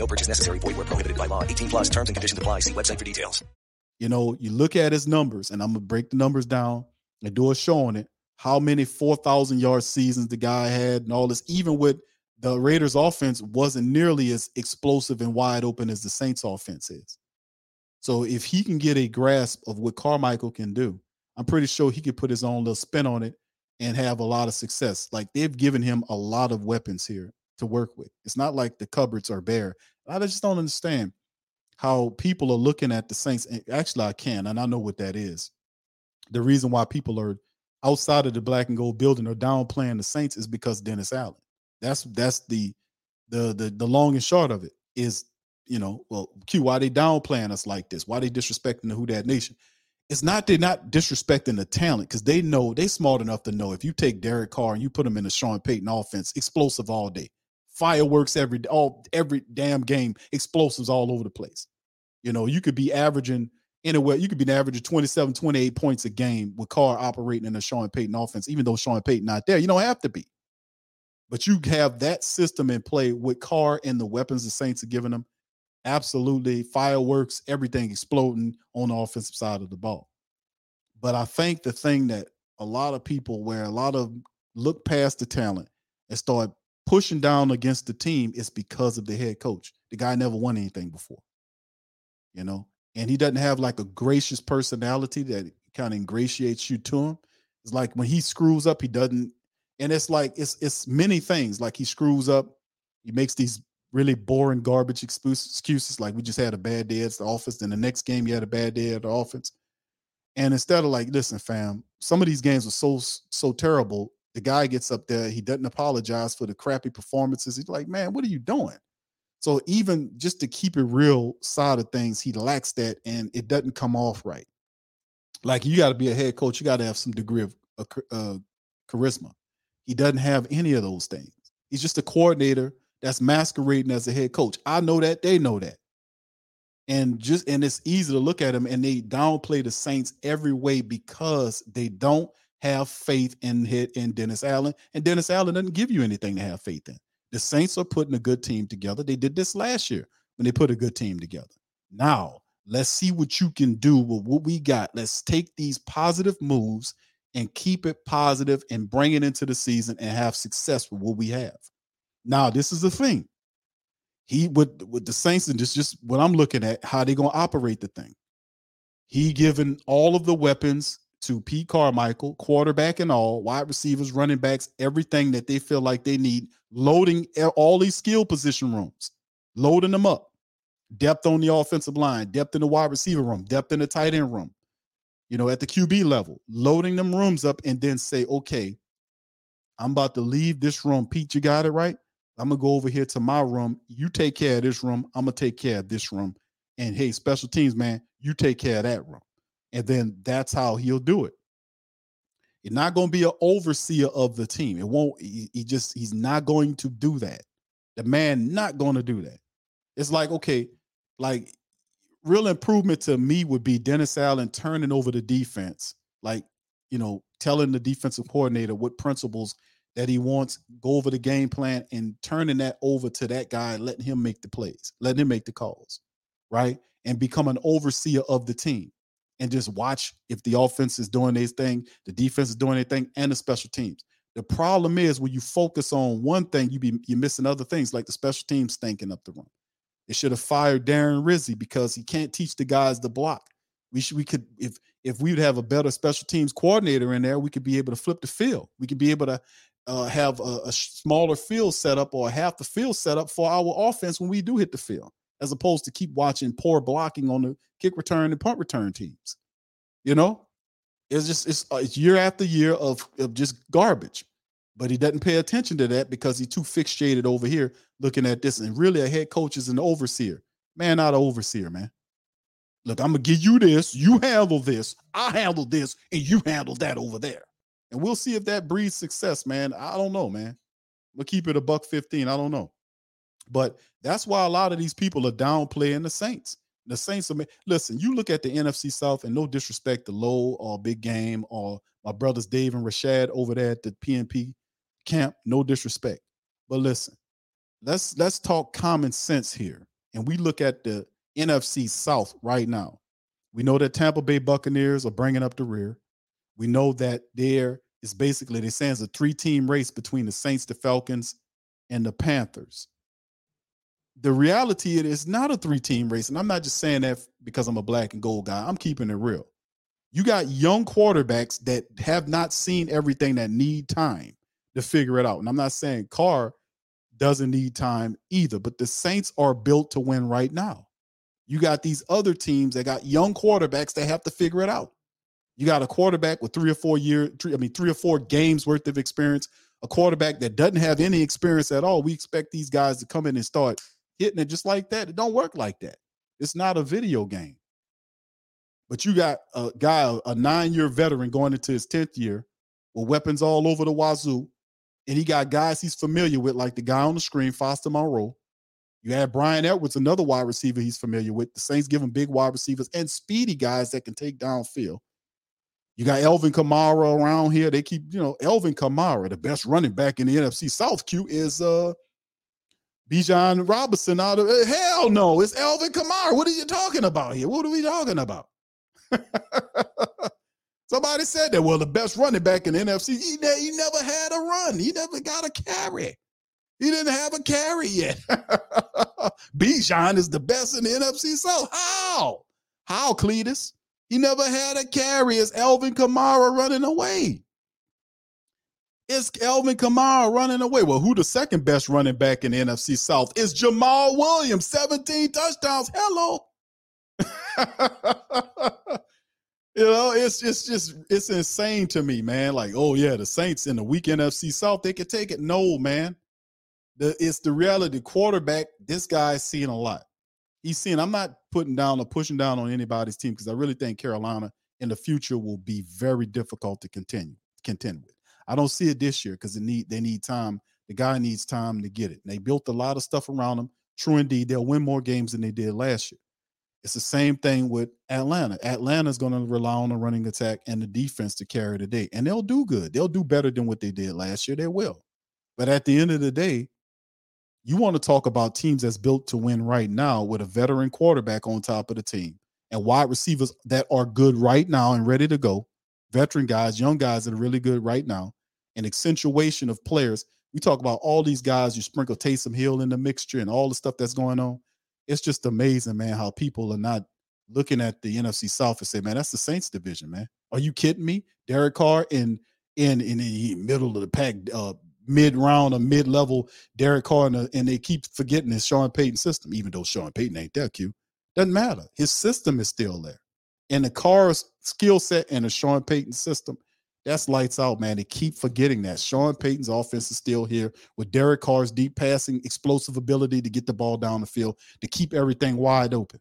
No purchase necessary. Void where prohibited by law. 18 plus terms and conditions apply. See website for details. You know, you look at his numbers, and I'm going to break the numbers down and do a show on it. How many 4,000 yard seasons the guy had and all this, even with the Raiders offense wasn't nearly as explosive and wide open as the Saints offense is. So if he can get a grasp of what Carmichael can do, I'm pretty sure he could put his own little spin on it and have a lot of success. Like they've given him a lot of weapons here to work with. It's not like the cupboards are bare. I just don't understand how people are looking at the Saints. Actually, I can, and I know what that is. The reason why people are outside of the black and gold building are downplaying the Saints is because Dennis Allen. That's that's the the the the long and short of it is you know well Q why they downplaying us like this why they disrespecting the Who Dat Nation it's not they're not disrespecting the talent because they know they smart enough to know if you take Derek Carr and you put him in a Sean Payton offense explosive all day fireworks every all every damn game explosives all over the place you know you could be averaging anywhere you could be averaging 27 28 points a game with Carr operating in a Sean Payton offense even though Sean Payton not there you don't have to be but you have that system in play with Carr and the weapons the Saints are giving them. Absolutely, fireworks, everything exploding on the offensive side of the ball. But I think the thing that a lot of people, where a lot of look past the talent and start pushing down against the team, is because of the head coach. The guy never won anything before, you know, and he doesn't have like a gracious personality that kind of ingratiates you to him. It's like when he screws up, he doesn't, and it's like it's it's many things. Like he screws up, he makes these really boring garbage excuses, like we just had a bad day at the office. Then the next game, you had a bad day at the offense. And instead of like, listen, fam, some of these games were so so terrible. The guy gets up there, he doesn't apologize for the crappy performances. He's like, man, what are you doing? So even just to keep it real side of things, he lacks that, and it doesn't come off right. Like you got to be a head coach, you got to have some degree of uh, uh, charisma. He doesn't have any of those things. He's just a coordinator that's masquerading as a head coach. I know that, they know that. And just and it's easy to look at him and they downplay the Saints every way because they don't have faith in hit in Dennis Allen. And Dennis Allen doesn't give you anything to have faith in. The Saints are putting a good team together. They did this last year when they put a good team together. Now, let's see what you can do with what we got. Let's take these positive moves and keep it positive and bring it into the season and have success with what we have. Now, this is the thing. He with with the Saints, and just just what I'm looking at, how they gonna operate the thing. He given all of the weapons to Pete Carmichael, quarterback and all, wide receivers, running backs, everything that they feel like they need, loading all these skill position rooms, loading them up. Depth on the offensive line, depth in the wide receiver room, depth in the tight end room, you know, at the QB level, loading them rooms up and then say, okay, I'm about to leave this room. Pete, you got it right. I'm gonna go over here to my room. You take care of this room. I'm gonna take care of this room. And hey, special teams, man, you take care of that room. And then that's how he'll do it. You're not gonna be an overseer of the team. It won't. He, he just he's not going to do that. The man not going to do that. It's like okay, like real improvement to me would be Dennis Allen turning over the defense, like you know, telling the defensive coordinator what principles that he wants, go over the game plan and turning that over to that guy, letting him make the plays, letting him make the calls, right? And become an overseer of the team and just watch if the offense is doing their thing, the defense is doing their thing, and the special teams. The problem is when you focus on one thing, you be you're missing other things like the special teams stinking up the run. They should have fired Darren Rizzi because he can't teach the guys to block. We should we could if if we would have a better special teams coordinator in there, we could be able to flip the field. We could be able to uh, have a, a smaller field setup or half the field setup for our offense when we do hit the field, as opposed to keep watching poor blocking on the kick return and punt return teams. You know, it's just it's, uh, it's year after year of of just garbage. But he doesn't pay attention to that because he's too fixated over here looking at this. And really, a head coach is an overseer. Man, not an overseer, man. Look, I'm gonna give you this. You handle this. I handle this, and you handle that over there. And we'll see if that breeds success, man. I don't know, man. We'll keep it a buck 15. I don't know. But that's why a lot of these people are downplaying the Saints. The Saints are listen, you look at the NFC South, and no disrespect to Low or Big Game or my brothers Dave and Rashad over there at the PNP camp. No disrespect. But listen, let's let's talk common sense here. And we look at the NFC South right now. We know that Tampa Bay Buccaneers are bringing up the rear. We know that there is basically they're saying it's a three-team race between the Saints, the Falcons, and the Panthers. The reality it is not a three-team race, and I'm not just saying that because I'm a black and gold guy. I'm keeping it real. You got young quarterbacks that have not seen everything that need time to figure it out. And I'm not saying Carr doesn't need time either, but the Saints are built to win right now. You got these other teams that got young quarterbacks that have to figure it out. You got a quarterback with three or four year, three, I mean, three or four games worth of experience, a quarterback that doesn't have any experience at all. We expect these guys to come in and start hitting it just like that. It don't work like that. It's not a video game. But you got a guy, a nine-year veteran going into his 10th year with weapons all over the wazoo. And he got guys he's familiar with, like the guy on the screen, Foster Moreau. You had Bryan Edwards, another wide receiver he's familiar with. The Saints give him big wide receivers and speedy guys that can take downfield. You got Alvin Kamara around here. They keep, you know, Alvin Kamara, the best running back in the NFC South. Q is uh Bijan Robinson out of uh, hell no, it's Alvin Kamara. What are you talking about here? What are we talking about? Somebody said that. Well, the best running back in the NFC, he, ne- he never had a run. He never got a carry. He didn't have a carry yet. Bijan is the best in the NFC So How? How, Cletus? He never had a carry. It's Alvin Kamara running away. It's Alvin Kamara running away. Well, who the second best running back in the NFC South is Jamaal Williams, 17 touchdowns. Hello. you know, it's it's just it's insane to me, man. Like, oh yeah, the Saints in the weak NFC South, they could take it. No, man. The, it's the reality. Quarterback, this guy's seeing a lot. He's seeing. I'm not putting down or pushing down on anybody's team because I really think Carolina in the future will be very difficult to continue contend with. I don't see it this year because they need they need time. The guy needs time to get it. And they built a lot of stuff around him. True indeed, they'll win more games than they did last year. It's the same thing with Atlanta. Atlanta's going to rely on the running attack and the defense to carry the day, and they'll do good. They'll do better than what they did last year. They will. But at the end of the day, you want to talk about teams that's built to win right now with a veteran quarterback on top of the team and wide receivers that are good right now and ready to go, veteran guys, young guys that are really good right now, an accentuation of players. We talk about all these guys, you sprinkle Taysom Hill in the mixture and all the stuff that's going on. It's just amazing, man, how people are not looking at the NFC South and say, man, that's the Saints division, man. Are you kidding me? Derek Carr in in in the middle of the pack, uh, mid round or mid level, Derek Carr, and, and they keep forgetting his Sean Payton system, even though Sean Payton ain't that cute. Doesn't matter. His system is still there. And the Carr's skill set and the Sean Payton system, that's lights out, man. They keep forgetting that. Sean Payton's offense is still here with Derek Carr's deep passing, explosive ability to get the ball down the field, to keep everything wide open.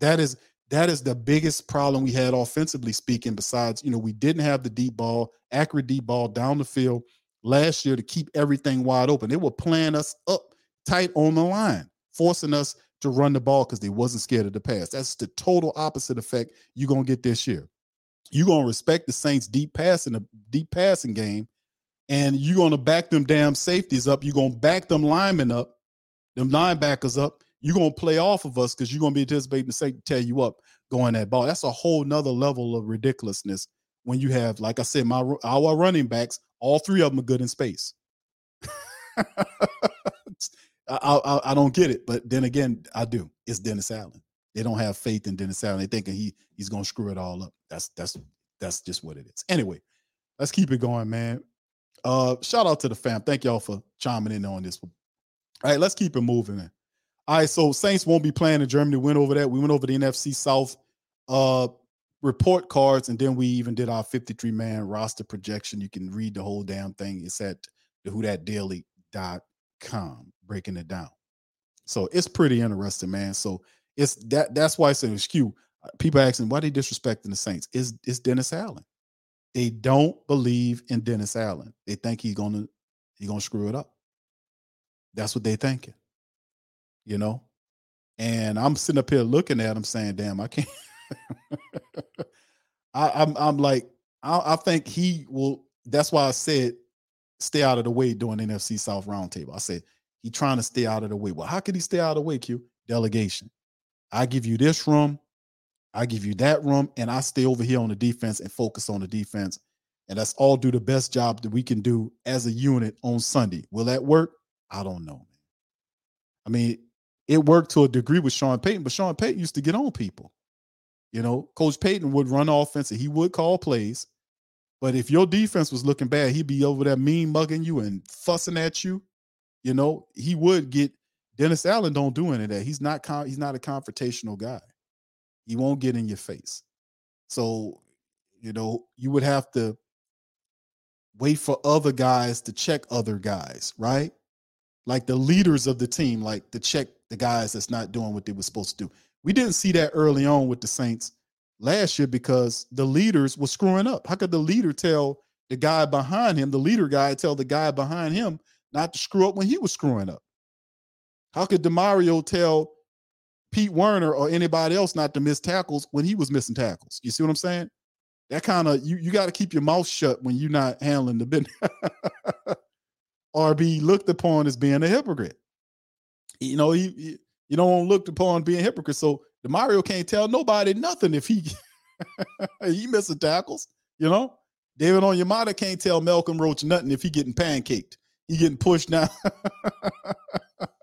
That is that is the biggest problem we had offensively speaking. Besides, you know, we didn't have the deep ball, accurate deep ball down the field last year to keep everything wide open. They were playing us up tight on the line, forcing us to run the ball because they wasn't scared of the pass. That's the total opposite effect you're gonna get this year. You're gonna respect the Saints deep passing, the deep passing game, and you're gonna back them damn safeties up. You're gonna back them linemen up, them linebackers up. You're gonna play off of us because you're gonna be anticipating the Saints tear you up going that ball. That's a whole nother level of ridiculousness when you have, like I said, my our running backs, all three of them are good in space. I, I, I don't get it, but then again, I do. It's Dennis Allen. They don't have faith in Dennis Allen. They thinking he he's gonna screw it all up. That's that's that's just what it is. Anyway, let's keep it going, man. Uh, shout out to the fam. Thank y'all for chiming in on this. All right, let's keep it moving. Man. All right, so Saints won't be playing in Germany. Went over that. We went over the NFC South uh report cards, and then we even did our 53 man roster projection. You can read the whole damn thing. It's at the who that daily.com breaking it down. So it's pretty interesting, man. So it's that that's why I said skew. People asking why they disrespecting the Saints. Is is Dennis Allen? They don't believe in Dennis Allen. They think he's gonna he's gonna screw it up. That's what they thinking. You know? And I'm sitting up here looking at him saying, damn, I can't. I, I'm I'm like, I, I think he will. That's why I said stay out of the way during NFC South roundtable. I said he trying to stay out of the way. Well, how could he stay out of the way, Q? Delegation. I give you this room, I give you that room, and I stay over here on the defense and focus on the defense. And that's all do the best job that we can do as a unit on Sunday. Will that work? I don't know. I mean, it worked to a degree with Sean Payton, but Sean Payton used to get on people. You know, Coach Payton would run offense and he would call plays. But if your defense was looking bad, he'd be over there mean mugging you and fussing at you. You know, he would get Dennis Allen don't do any of that. He's not he's not a confrontational guy. He won't get in your face. So, you know, you would have to wait for other guys to check other guys, right? Like the leaders of the team, like to check the guys that's not doing what they were supposed to do. We didn't see that early on with the Saints last year because the leaders were screwing up. How could the leader tell the guy behind him, the leader guy, tell the guy behind him not to screw up when he was screwing up? How could Demario tell Pete Werner or anybody else not to miss tackles when he was missing tackles? You see what I'm saying? That kind of you you got to keep your mouth shut when you're not handling the business, or be looked upon as being a hypocrite. You know, he, he you don't looked upon being hypocrite. So Demario can't tell nobody nothing if he he missing tackles. You know, David Onyemata can't tell Malcolm Roach nothing if he getting pancaked. He getting pushed down.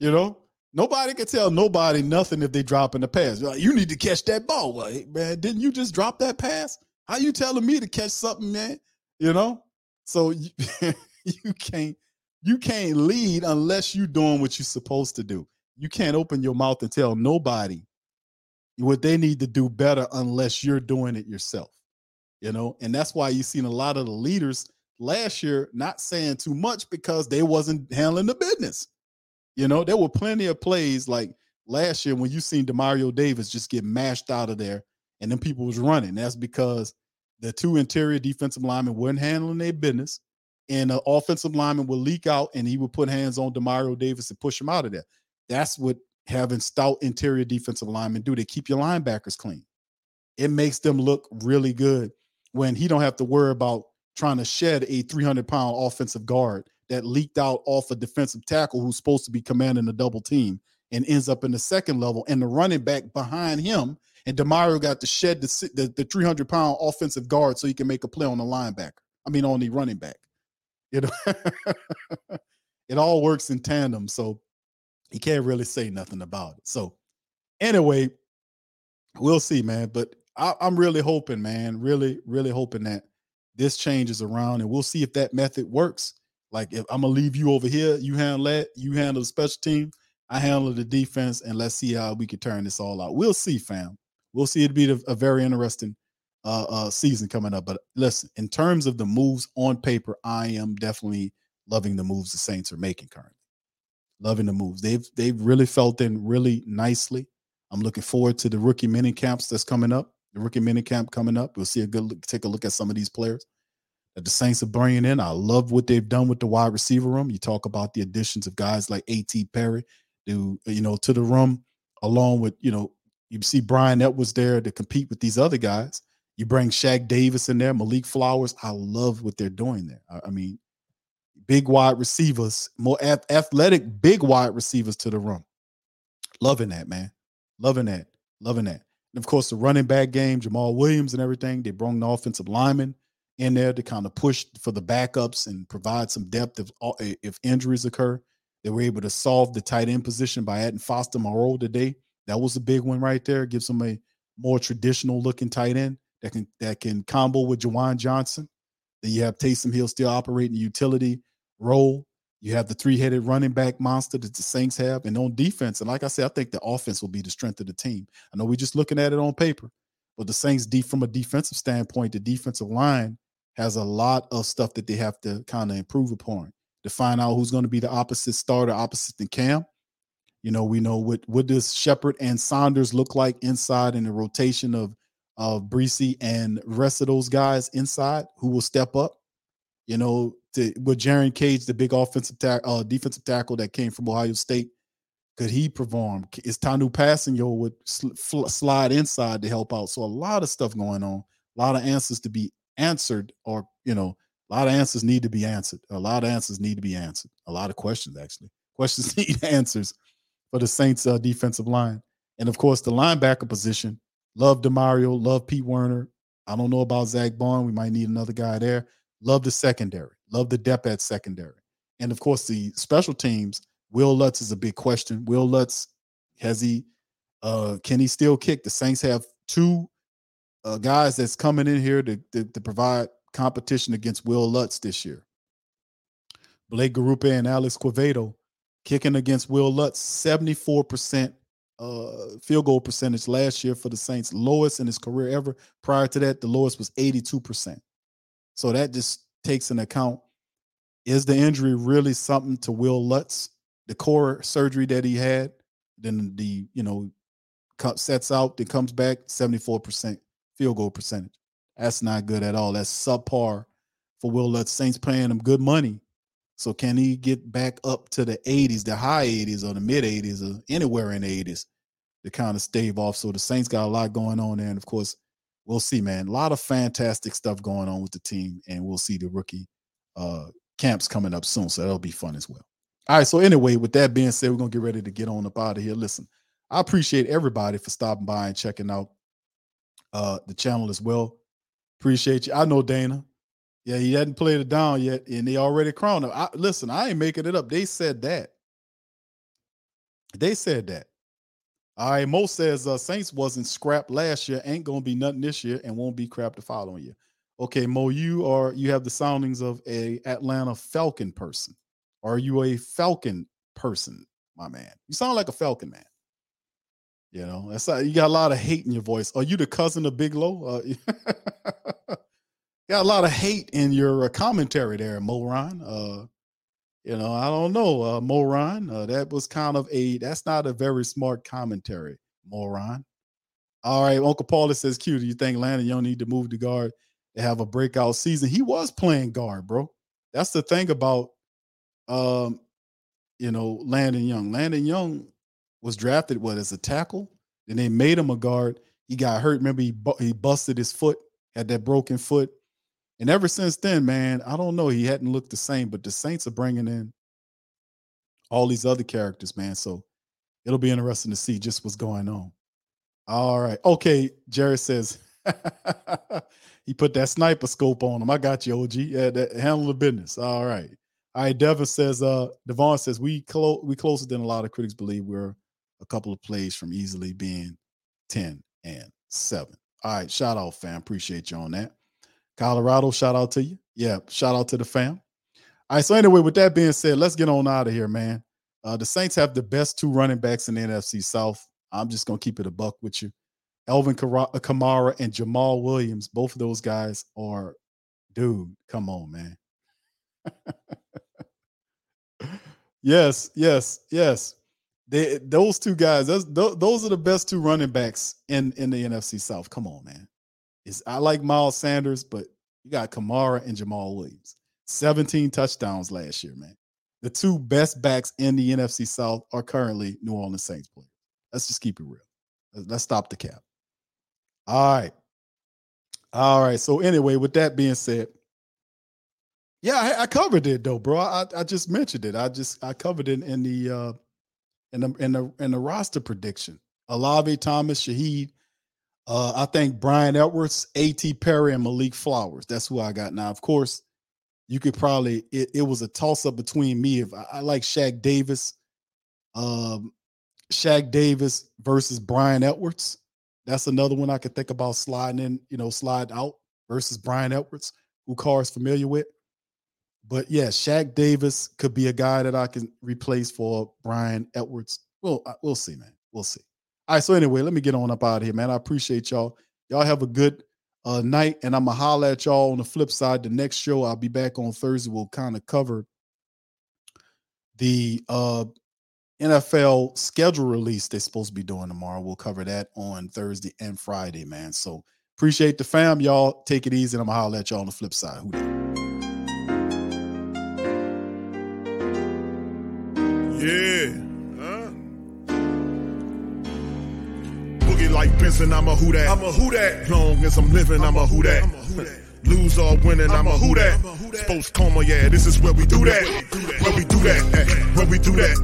you know, Nobody can tell nobody nothing if they drop in the pass. Like, you need to catch that ball. Well, man, didn't you just drop that pass? How you telling me to catch something, man? You know? So you, you can't you can't lead unless you're doing what you're supposed to do. You can't open your mouth and tell nobody what they need to do better unless you're doing it yourself. You know, and that's why you've seen a lot of the leaders last year not saying too much because they wasn't handling the business. You know, there were plenty of plays like last year when you seen Demario Davis just get mashed out of there and then people was running. That's because the two interior defensive linemen weren't handling their business and the offensive lineman would leak out and he would put hands on Demario Davis and push him out of there. That's what having stout interior defensive linemen do. They keep your linebackers clean. It makes them look really good when he don't have to worry about trying to shed a 300 pound offensive guard that leaked out off a defensive tackle who's supposed to be commanding a double team and ends up in the second level and the running back behind him and Demario got to shed the, the, the 300 pound offensive guard so he can make a play on the linebacker. I mean, on the running back. You know, it all works in tandem. So he can't really say nothing about it. So anyway, we'll see, man. But I, I'm really hoping, man, really, really hoping that this changes around and we'll see if that method works. Like if I'm gonna leave you over here, you handle that, you handle the special team, I handle the defense, and let's see how we can turn this all out. We'll see, fam. We'll see. It'll be a, a very interesting uh, uh, season coming up. But listen, in terms of the moves on paper, I am definitely loving the moves the Saints are making currently. Loving the moves. They've they've really felt in really nicely. I'm looking forward to the rookie mini camps that's coming up. The rookie mini camp coming up. We'll see a good look, take a look at some of these players that the Saints are bringing in. I love what they've done with the wide receiver room. You talk about the additions of guys like A.T. Perry, to you know, to the room, along with you know, you see Bryan Edwards there to compete with these other guys. You bring Shaq Davis in there, Malik Flowers. I love what they're doing there. I, I mean, big wide receivers, more athletic, big wide receivers to the room. Loving that, man. Loving that. Loving that. And of course, the running back game, Jamaal Williams and everything. They brought the offensive lineman in there to kind of push for the backups and provide some depth if if injuries occur. They were able to solve the tight end position by adding Foster Moreau today. That was a big one right there. Gives them a more traditional looking tight end that can that can combo with Juwan Johnson. Then you have Taysom Hill still operating the utility role. You have the three-headed running back monster that the Saints have, and on defense. And like I said, I think the offense will be the strength of the team. I know we're just looking at it on paper, but the Saints, deep from a defensive standpoint, the defensive line has a lot of stuff that they have to kind of improve upon to find out who's going to be the opposite starter, opposite the Cam. You know, we know what what does Shepherd and Saunders look like inside in the rotation of of Bresee and rest of those guys inside who will step up. You know, to, with Jerron Cage, the big offensive ta- uh, defensive tackle that came from Ohio State, could he perform? Is Tanoh Kpassagnon would sl- slide inside to help out? So a lot of stuff going on, a lot of answers to be answered, or you know, a lot of answers need to be answered. A lot of answers need to be answered. A lot of questions actually. Questions need answers for the Saints uh, defensive line, and of course the linebacker position. Love Demario, love Pete Werner. I don't know about Zack Baun. We might need another guy there. Love the secondary. Love the depth at secondary. And of course, the special teams, Wil Lutz is a big question. Wil Lutz, has he uh can he still kick? The Saints have two uh, guys that's coming in here to, to, to provide competition against Wil Lutz this year. Blake Grupe and Alex Quevedo kicking against Wil Lutz, 74% uh, field goal percentage last year for the Saints, lowest in his career ever. Prior to that, the lowest was 82%. So that just takes an account. Is the injury really something to Wil Lutz? The core surgery that he had, then the, you know, sets out, then comes back 74% field goal percentage. That's not good at all. That's subpar for Wil Lutz. Saints paying him good money. So can he get back up to the 80s, the high 80s or the mid 80s or anywhere in the 80s to kind of stave off? So the Saints got a lot going on there. And of course, we'll see, man. A lot of fantastic stuff going on with the team. And we'll see the rookie uh camps coming up soon. So that'll be fun as well. All right. So anyway, with that being said, we're gonna get ready to get on up out of here. Listen, I appreciate everybody for stopping by and checking out uh the channel as well. Appreciate you. I know Dana. Yeah, he hadn't played it down yet, and they already crowned him. I, listen, I ain't making it up. They said that. They said that. All right, Mo says uh, Saints wasn't scrapped last year, ain't gonna be nothing this year, and won't be crap the following year. Okay, Mo, you are you have the soundings of a Atlanta Falcon person. Are you a Falcon person, my man? You sound like a Falcon man. You know, that's you got a lot of hate in your voice. Are you the cousin of Big Low? Uh, got a lot of hate in your uh, commentary there, Moron. Uh, you know, I don't know, uh, Moron. Uh, that was kind of a that's not a very smart commentary, Moron. All right, Uncle Paula says, Q, do you think Landon Young need to move to guard to have a breakout season? He was playing guard, bro. That's the thing about um, you know, Landon Young. Landon Young was drafted what as a tackle, then they made him a guard. He got hurt. Remember, he bu- he busted his foot, had that broken foot. And ever since then, man, I don't know. He hadn't looked the same, but the Saints are bringing in all these other characters, man. So it'll be interesting to see just what's going on. All right. Okay. Jared says he put that sniper scope on him. I got you, OG. Yeah, that, handle the business. All right. All right. Devin says, uh, Devon says we close we closer than a lot of critics believe. We're a couple of plays from easily being 10 and 7. All right. Shout out, fam. Appreciate you on that. Colorado, shout out to you. Yeah, shout out to the fam. All right, so anyway, with that being said, let's get on out of here, man. Uh, the Saints have the best two running backs in the NFC South. I'm just gonna keep it a buck with you. Alvin Kamara and Jamaal Williams, both of those guys are, dude, come on, man. yes, yes, yes. They, those two guys, those, those are the best two running backs in, in the NFC South. Come on, man. It's, I like Miles Sanders, but you got Kamara and Jamaal Williams. 17 touchdowns last year, man. The two best backs in the NFC South are currently New Orleans Saints players. Let's just keep it real. Let's stop the cap. All right. All right. So anyway, with that being said, yeah, I, I covered it though, bro. I, I just mentioned it. I just I covered it in the uh in the in the in the roster prediction. Olave Thomas, Shaheed, uh, I think Bryan Edwards, A.T. Perry, and Malik Flowers. That's who I got. Now, of course, you could probably it, it was a toss up between me. If I, I like Shaq Davis, um, Shaq Davis versus Bryan Edwards. That's another one I could think about sliding in, you know, slide out versus Bryan Edwards, who Carr's familiar with. But yeah, Shaq Davis could be a guy that I can replace for Bryan Edwards. Well, we'll see, man. We'll see. All right. So anyway, let me get on up out of here, man. I appreciate y'all. Y'all have a good uh, night, and I'm gonna holler at y'all on the flip side. The next show I'll be back on Thursday. We'll kind of cover the uh, NFL schedule release they're supposed to be doing tomorrow. We'll cover that on Thursday and Friday, man. So appreciate the fam, y'all. Take it easy, and I'm gonna holler at y'all on the flip side. Who Yeah. Huh? Boogie like Benson, I'm a who that. I'm a who that. Long as I'm living, I'm a who that. Lose or winning, I'm a who that. Sports coma, yeah, this is where we do that. Where we do that, where we do that,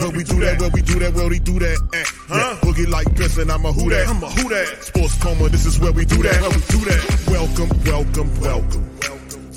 where we do that, where we do that, where we do that. Huh? Boogie like Benson, I'm a who that. I'm a who that. Sports coma, this is where we do that. Where we do that. Welcome, welcome, welcome.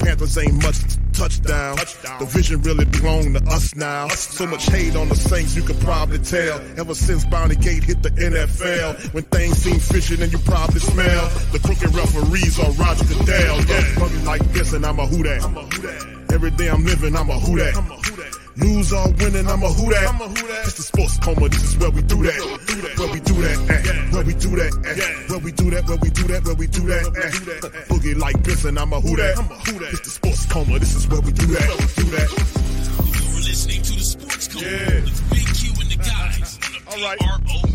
Panthers ain't much touchdown. The vision really belong to us now. So much hate on the Saints, you could probably tell. Ever since Bounty Gate hit the NFL, when things seem fishy, then you probably smell the crooked referees are Roger Goodell. Yeah, like this, and I'm a who that. Every day I'm living, I'm a who that. Lose or winning, I'm a who that. It's the sports coma, this is where we do that. Where we do that, eh. where we do that, eh. where we do that, where we do that, where we do that. eh. Boogie like Benson, I'm a who that. It's the sports coma, this is where we do that. Do that. You're listening to the Sports Code with Big Q and the guys on the PRO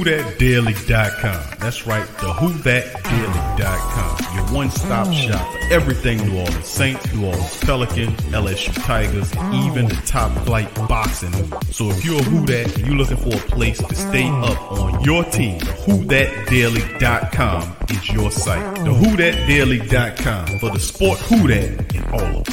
TheWhoThatDaily.com. That's right, TheWhoThatDaily.com. Your one-stop mm. shop for everything New Orleans Saints, New Orleans Pelicans, LSU Tigers, even the top flight boxing. So if you're a Who That and you're looking for a place to stay mm. up on your team, TheWhoThatDaily.com is your site. TheWhoThatDaily.com for the sport Who That in all of.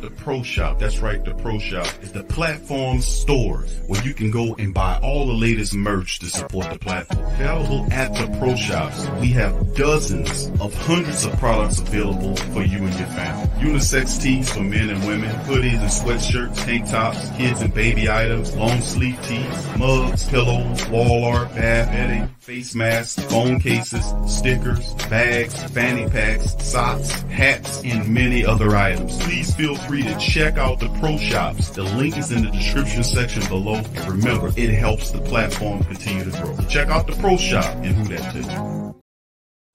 Check out the Pro Shop. That's right, the Pro Shop is the platform store where you can go and buy all the latest merch to support the platform. Available at the Pro Shops, we have dozens of hundreds of products available for you and your family. Unisex tees for men and women, hoodies and sweatshirts, tank tops, kids and baby items, long sleeve tees, mugs, pillows, wall art, bath bedding, face masks, phone cases, stickers, bags, fanny packs, socks, hats, and many other items. Please feel free to check out the Pro Shops. The link is in the description section below. And remember, it helps the platform continue to grow. Check out the Pro Shop and who that too.